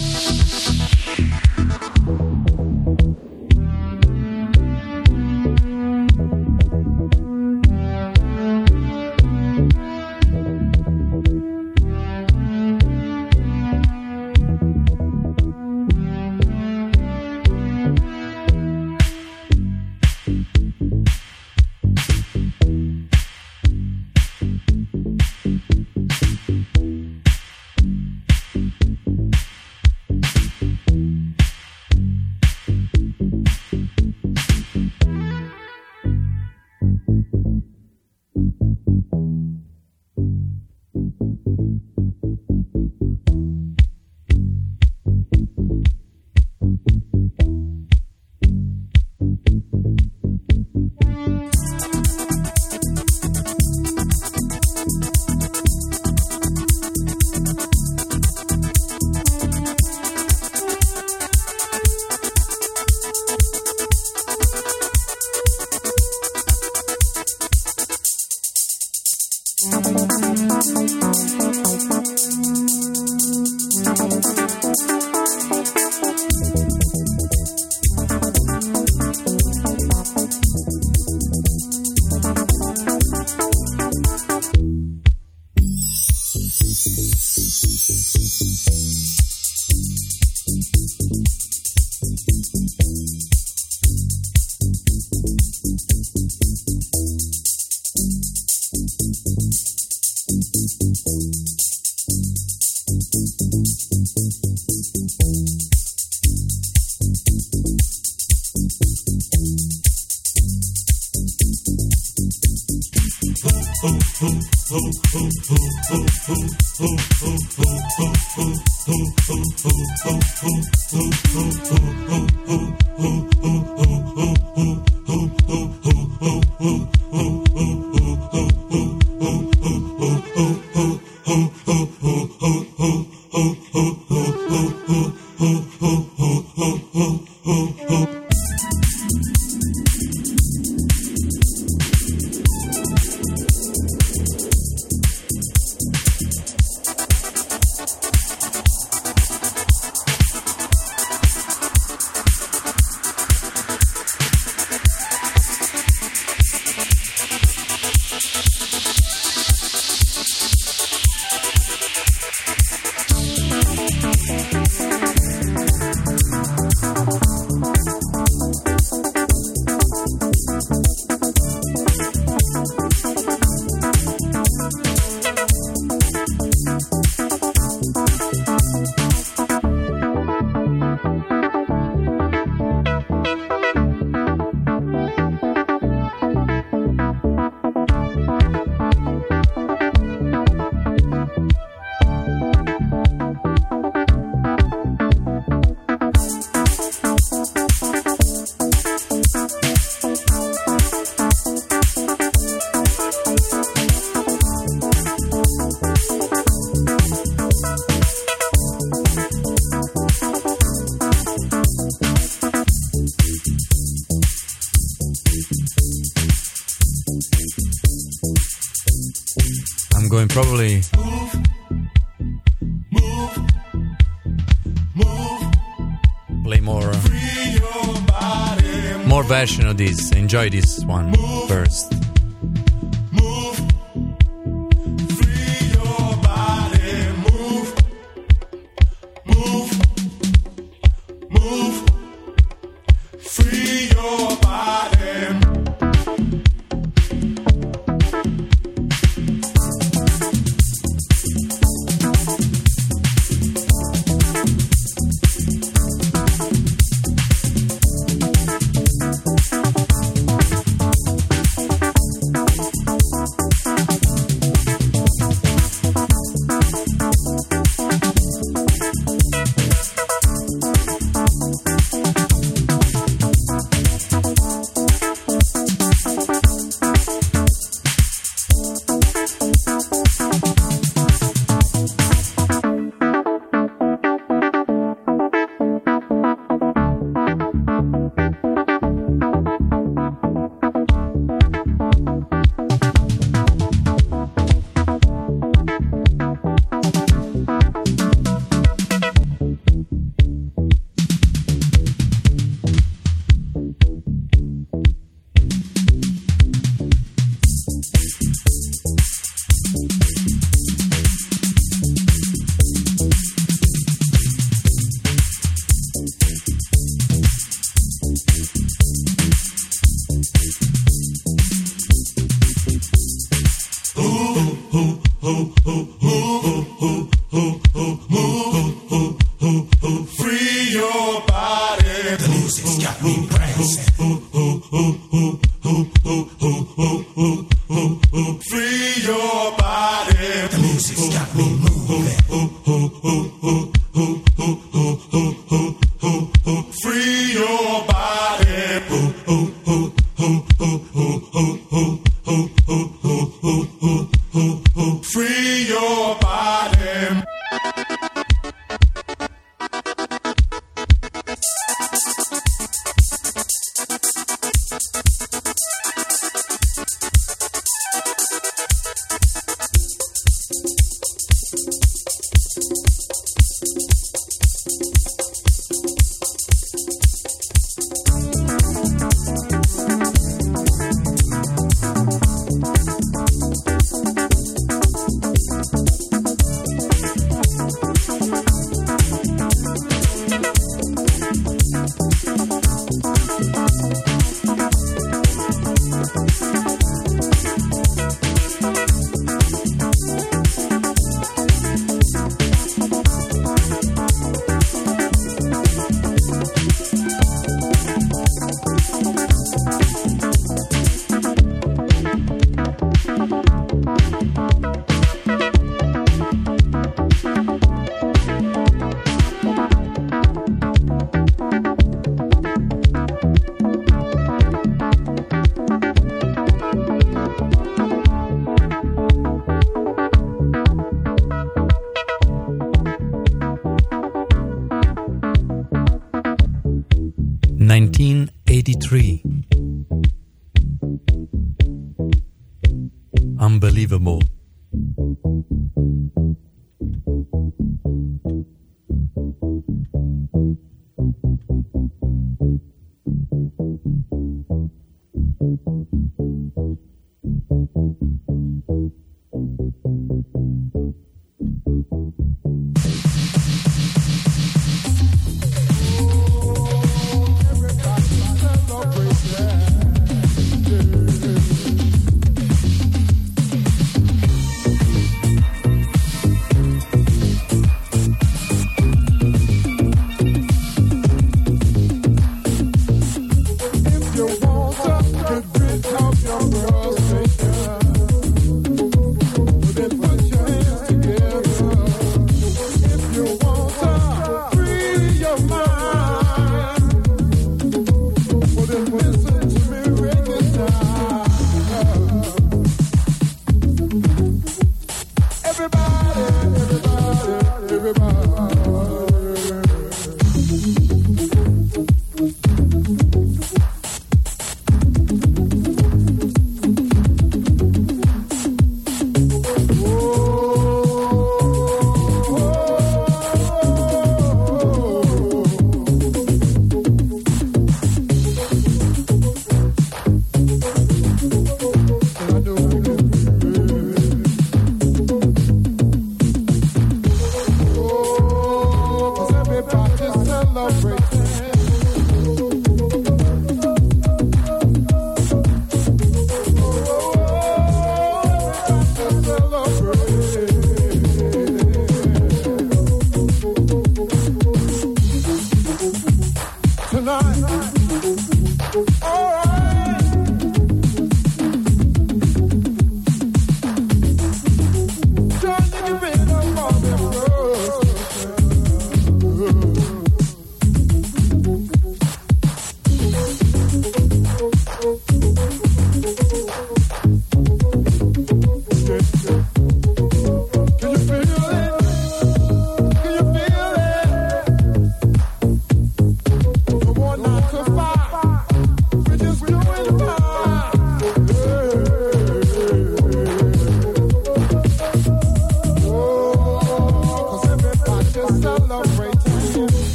This. Enjoy this one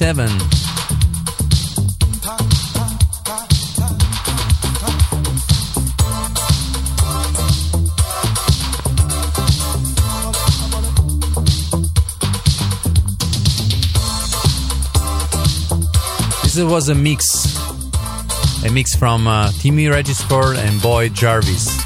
1987. This was a mix, a mix from uh, Timmy Regisford and Boyd Jarvis.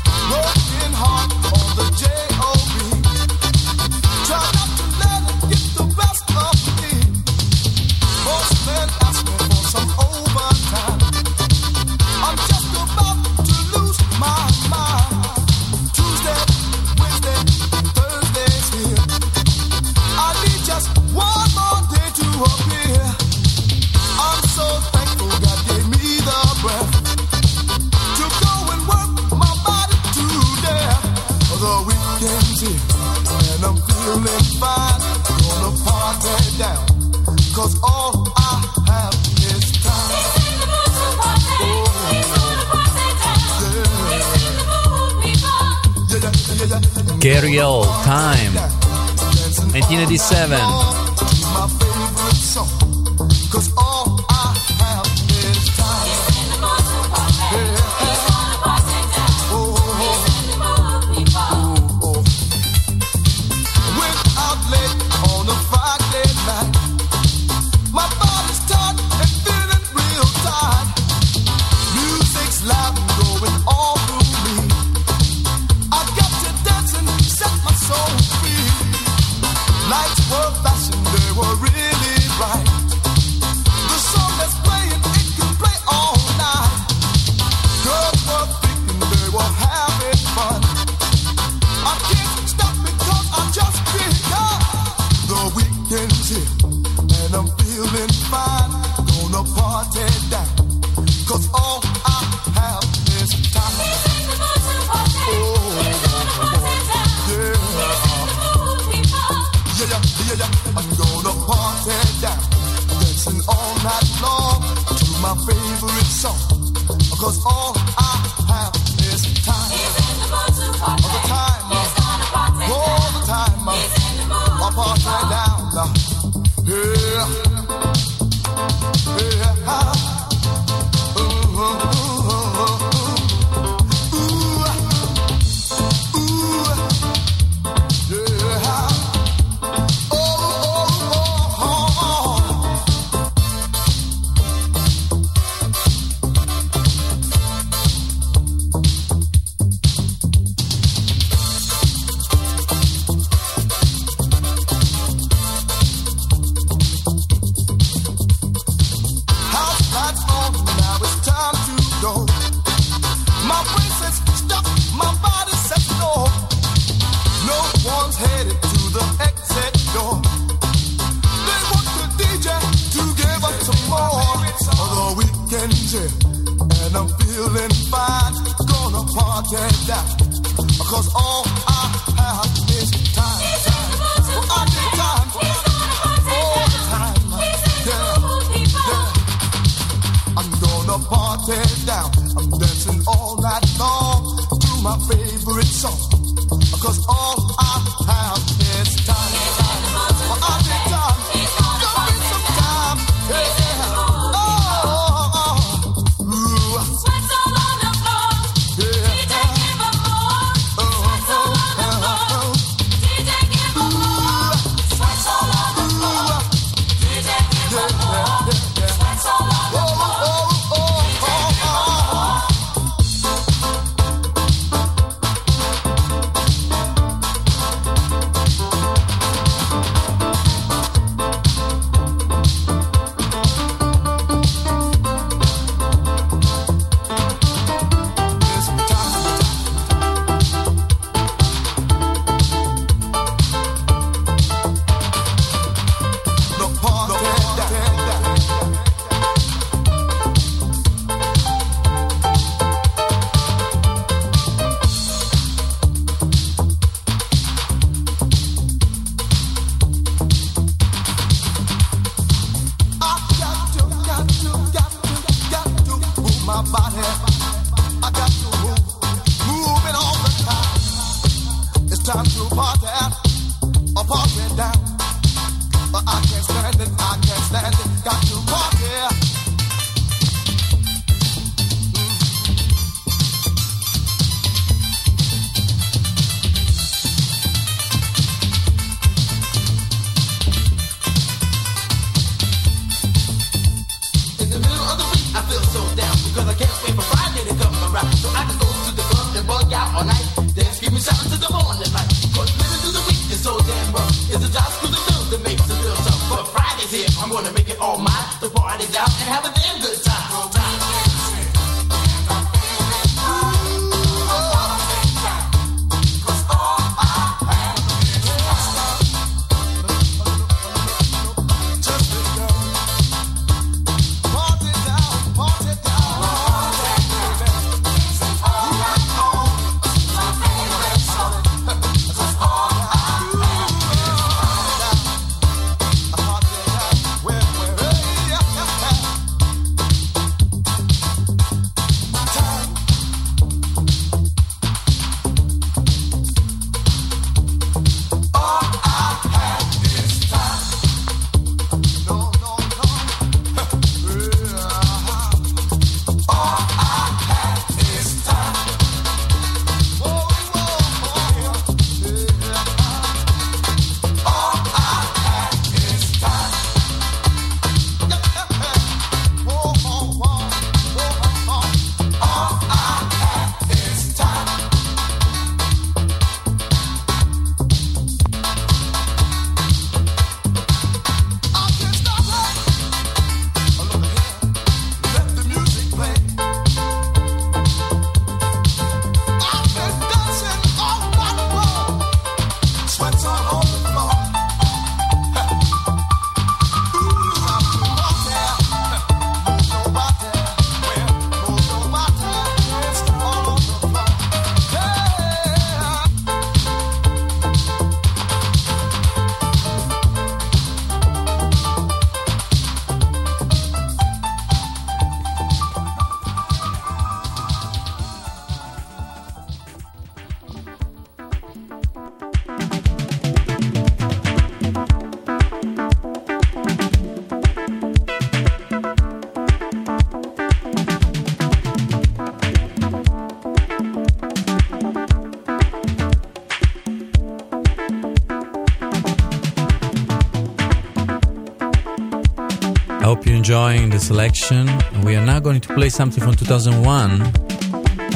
Enjoying the selection. We are now going to play something from 2001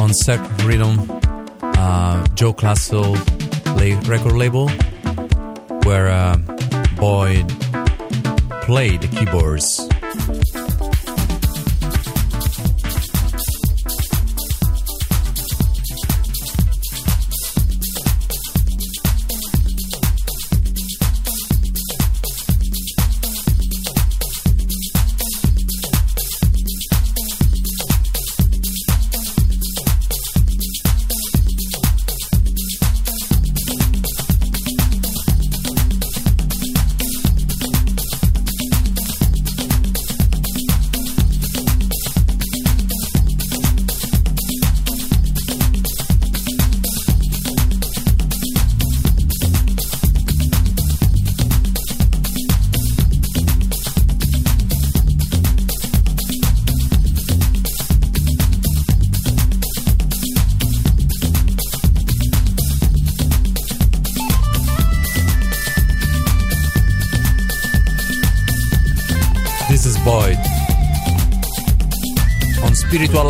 on Sacred Rhythm, uh, Joe Claussell la- record label, where uh, Boyd played the keyboards.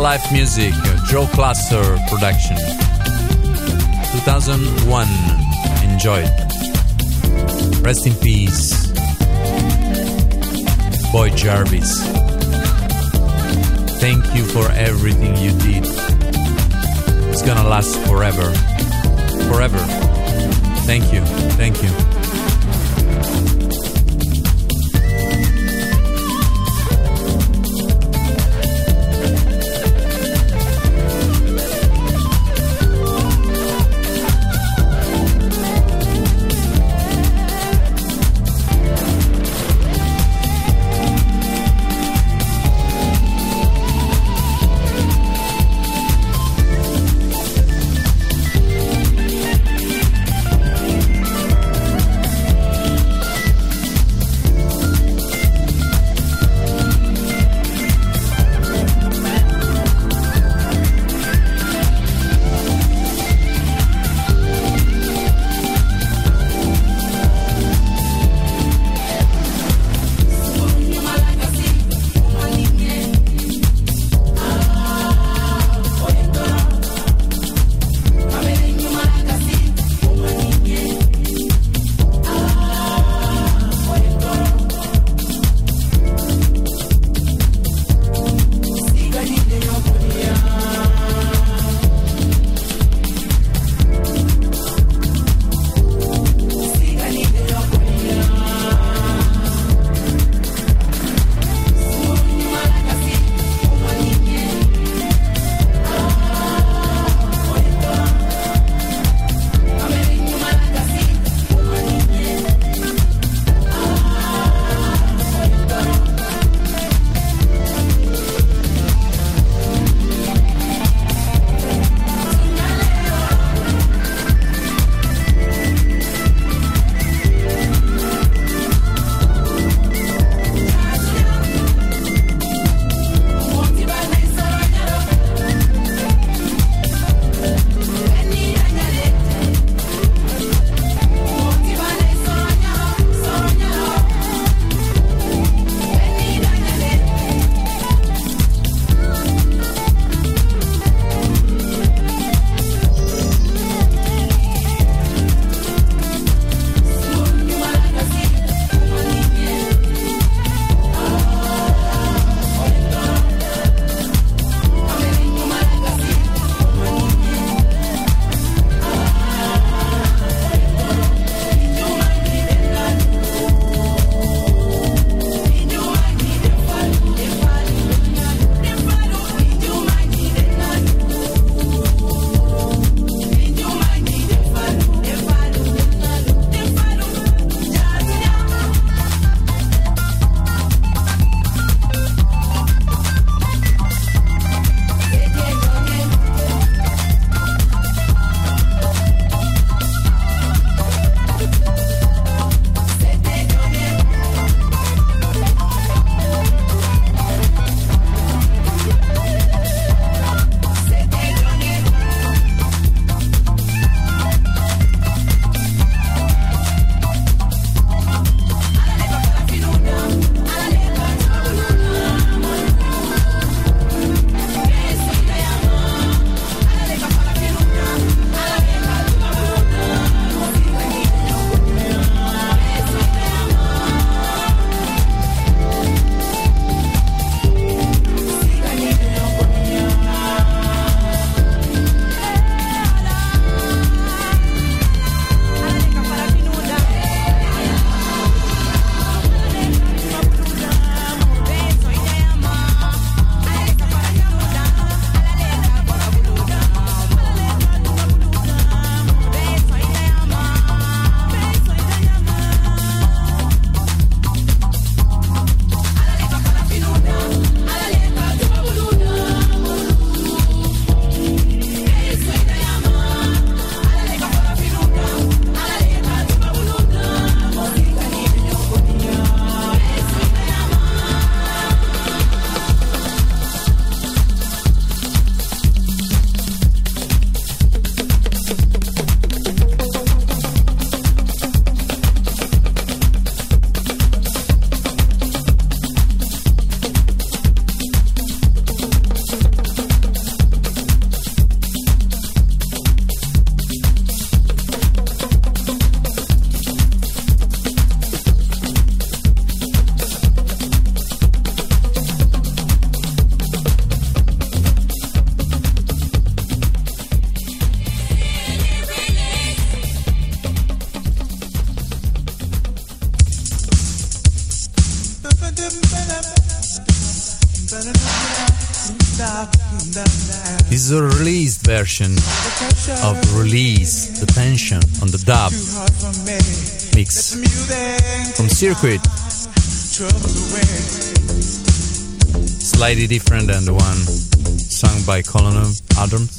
Life Music, Joe Claussell production. 2001. Enjoy. Rest in peace. Boyd Jarvis. Thank you for everything you did. It's gonna last forever. Forever. Thank you. Thank you. circuit. Slightly different than the one sung by Colonel Abrams.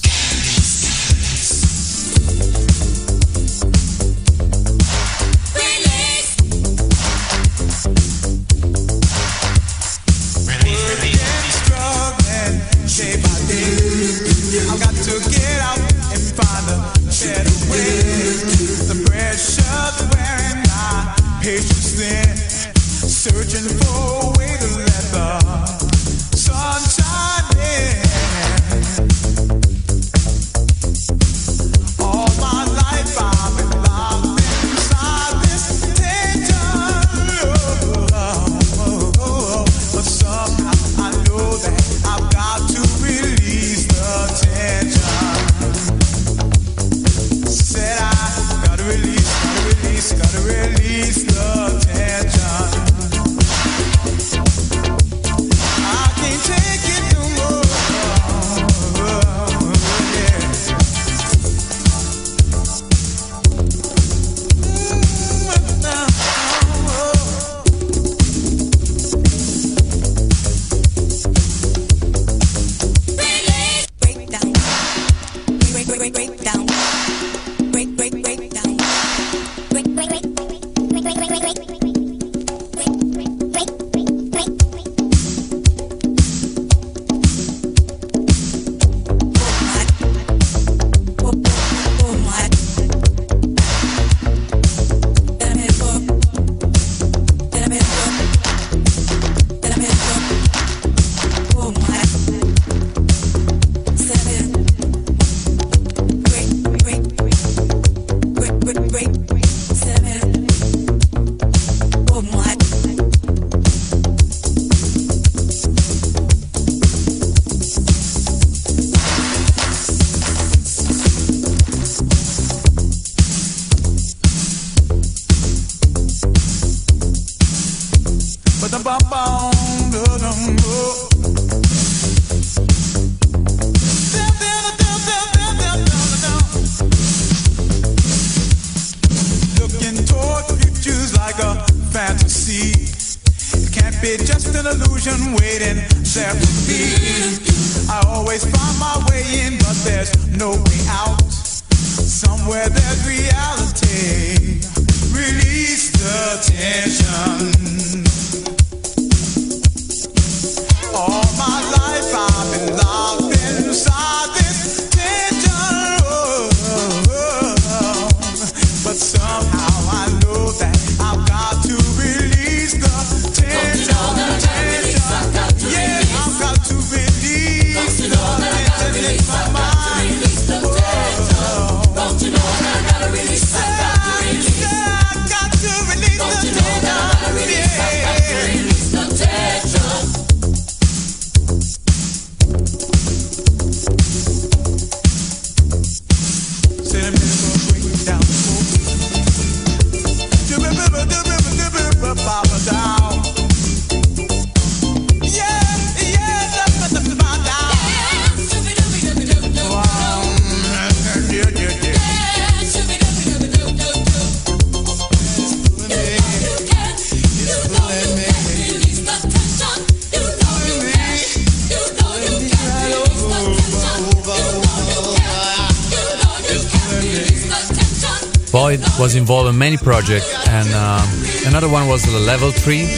involved in many projects, and um, another one was Level Three.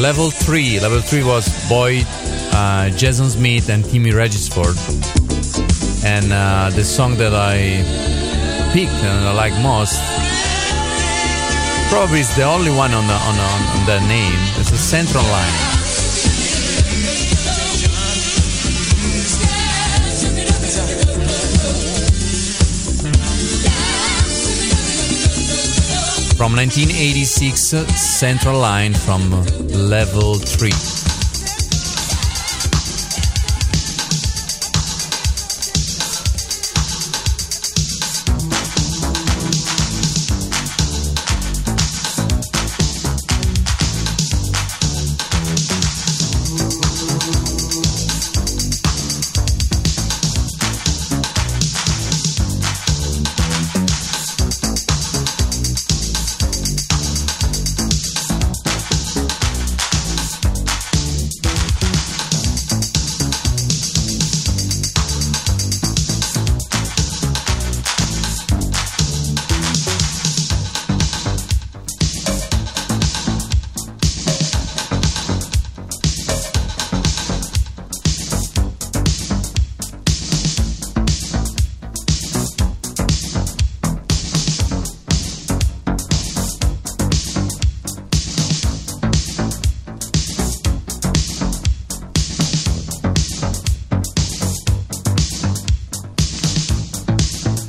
Level Three, Level Three was Boyd, uh, Jason Smith, and Timmy Regisford, and uh, the song that I picked and I like most probably is the only one on the on, the, on name. It's a Central Line. from 1986 Central Line from Level 3.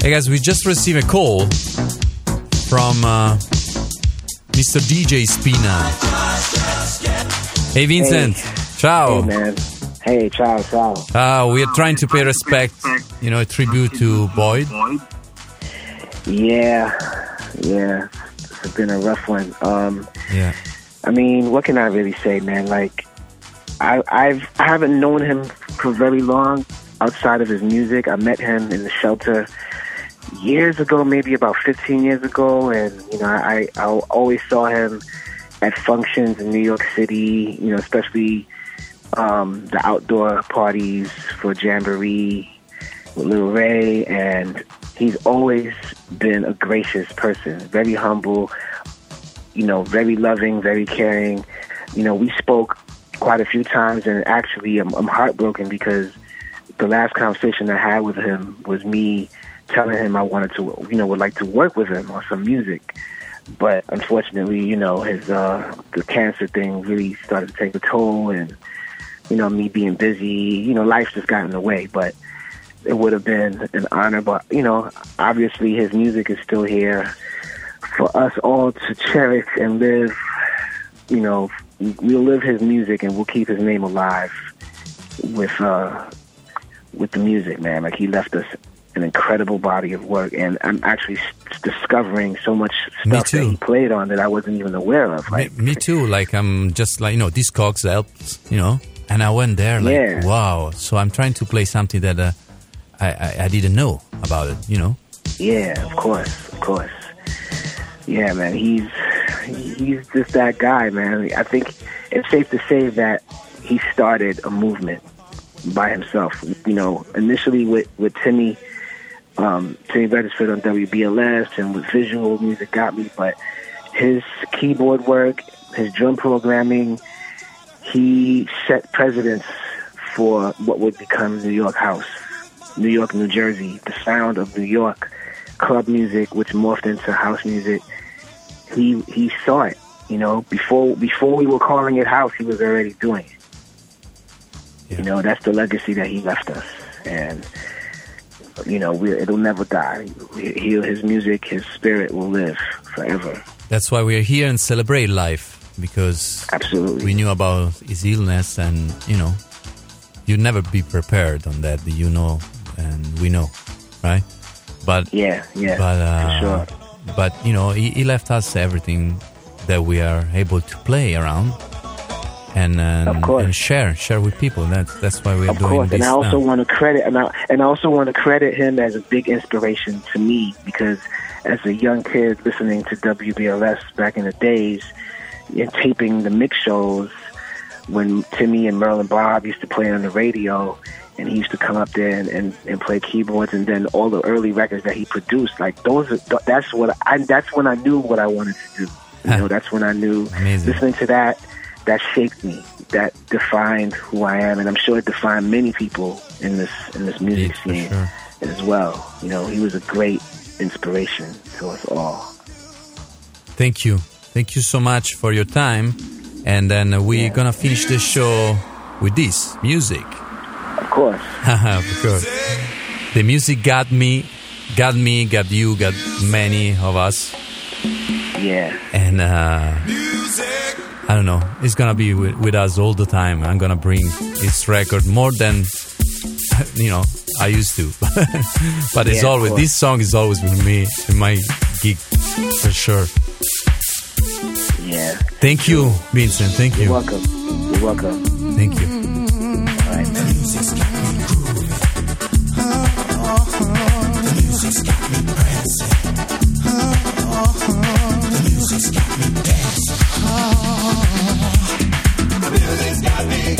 Hey guys, we just received a call from uh, Mr. DJ Spinna. Hey Vincent, ciao. Hey man. Hey, ciao, ciao. Uh, we are trying to pay respect, you know, a tribute to Boyd. Yeah, yeah. It's been a rough one. Um, Yeah. I mean, what can I really say, man? Like, I, I've I haven't known him for very long outside of his music. I met him in the shelter years ago, maybe about 15 years ago, and you know, I I always saw him at functions in New York City. You know, especially um, the outdoor parties for Jamboree with Lil Ray, and he's always been a gracious person, very humble, you know, very loving, very caring. You know, we spoke quite a few times, and actually, I'm, I'm heartbroken because the last conversation I had with him was me telling him I wanted to, you know, would like to work with him on some music. But unfortunately, you know, his uh, the cancer thing really started to take a toll, and you know, me being busy, you know, life just got in the way. But it would have been an honor. But you know, obviously, his music is still here for us all to cherish and live. You know, we'll live his music and we'll keep his name alive with uh, with the music, man. Like he left us an incredible body of work, and I'm actually s- discovering so much stuff that he played on that I wasn't even aware of. Me, me too. Like I'm just like you know, Discogs helped, you know, and I went there like Yeah. wow. So I'm trying to play something that uh, I, I I didn't know about it, you know. Yeah, of course, of course. Yeah, man, he's he's just that guy, man. I think it's safe to say that he started a movement by himself. You know, initially with with Timmy, um, Timmy Regisford on WBLS, and with Visual Music got me, but his keyboard work, his drum programming, he set precedents for what would become New York House. New York, New Jersey, the sound of New York, club music, which morphed into house music. He he saw it, you know, before before we were calling it house, he was already doing it. You know, that's the legacy that he left us, and you know, we it'll never die. He, his music, his spirit will live forever. That's why we're here and celebrate life because Absolutely. we knew about his illness and you know you'd never be prepared on that you know and we know right but Yeah, yeah, but uh, for sure. but you know he, he left us everything that we are able to play around and and share share with people that's that's why we're Of doing course, this and I also now. want to credit and I, and I also want to credit him as a big inspiration to me because as a young kid listening to WBLS back in the days and taping the mix shows when Timmy and Merlin Bobb used to play on the radio and he used to come up there and, and, and play keyboards and then all the early records that he produced like those are, that's what I that's when I knew what I wanted to do you know that's when I knew Amazing. listening to that that shaped me that defined who I am and I'm sure it defined many people in this in this music for scene sure. as well you know he was a great inspiration to us all Thank you. Thank you so much for your time. And then uh, we're Yeah. gonna finish the show with this music. of course [LAUGHS] of course. The music got me, got me, got you, got many of us. yeah And uh, I don't know, it's gonna be with, with us all the time. I'm gonna bring this record more than, [LAUGHS] you know, I used to. [LAUGHS] but it's Yeah, always, this song is always with me in my gig for sure. yeah Thank you, Vincent. Thank you're you. welcome you're welcome Thank you. all right man. When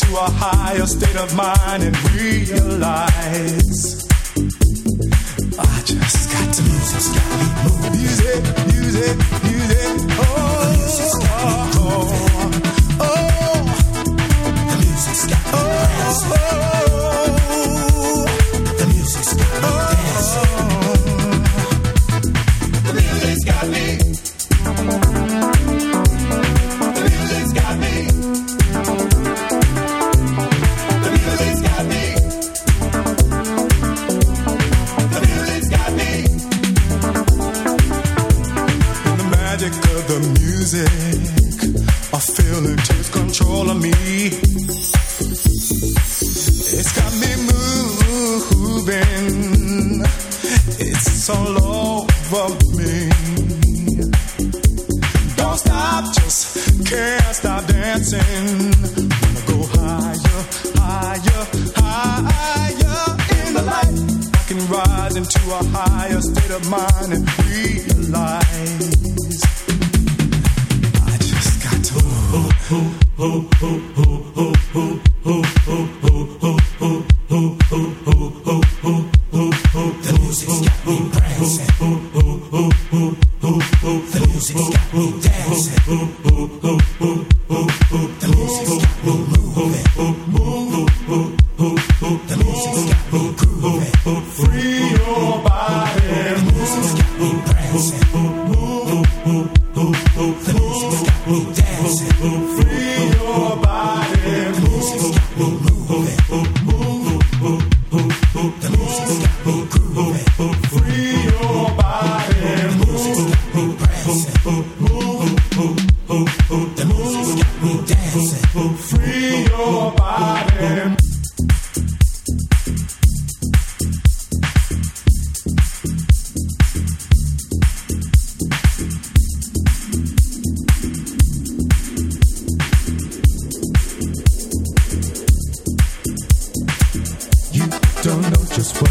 to a higher state of mind and realize I just got to move, just got to move. Music, music, music, oh, oh. oh.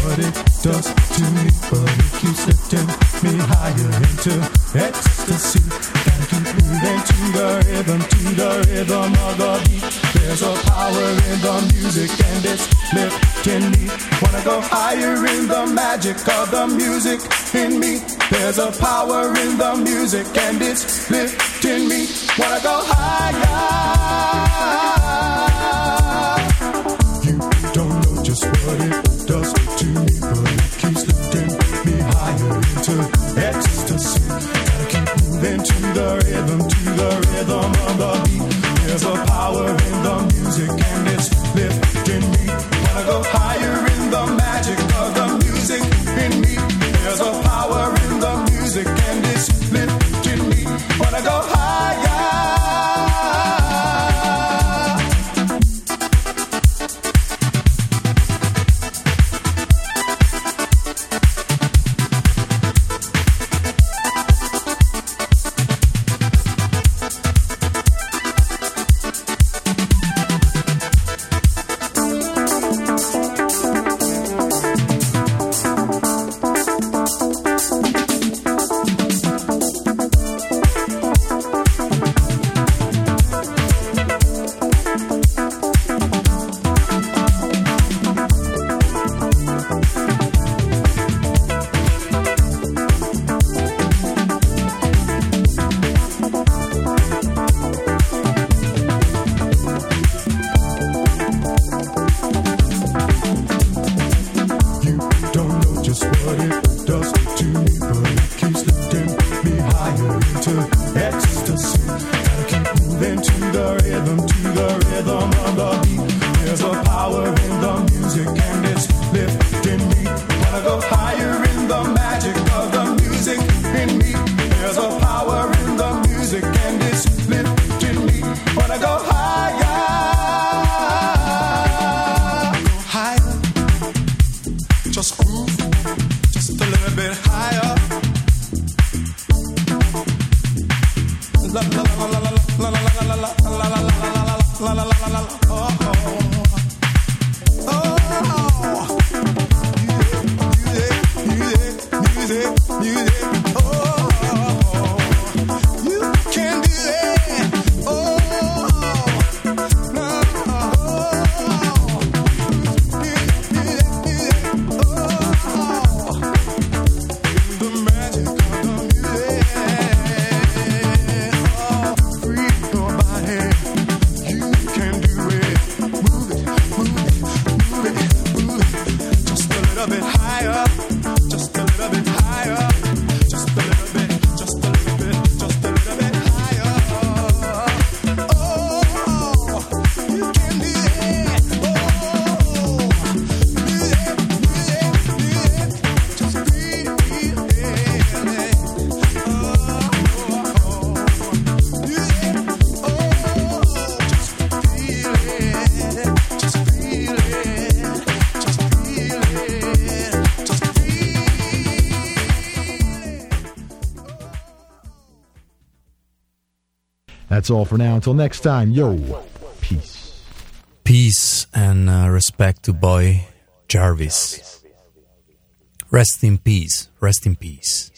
what it does to me, but it keeps lifting me higher into ecstasy. Gotta keep moving to the rhythm, to the rhythm of the beat. There's a power in the music and it's lifting me. Wanna go higher in the magic of the music in me. There's a power in the music and it's lifting me. Wanna go higher. You don't know just what it does. there's a power in the music and it's lifted go high. That's all for now. Until next time, yo, peace. Peace and uh, respect to Boyd Jarvis. Rest in peace. Rest in peace.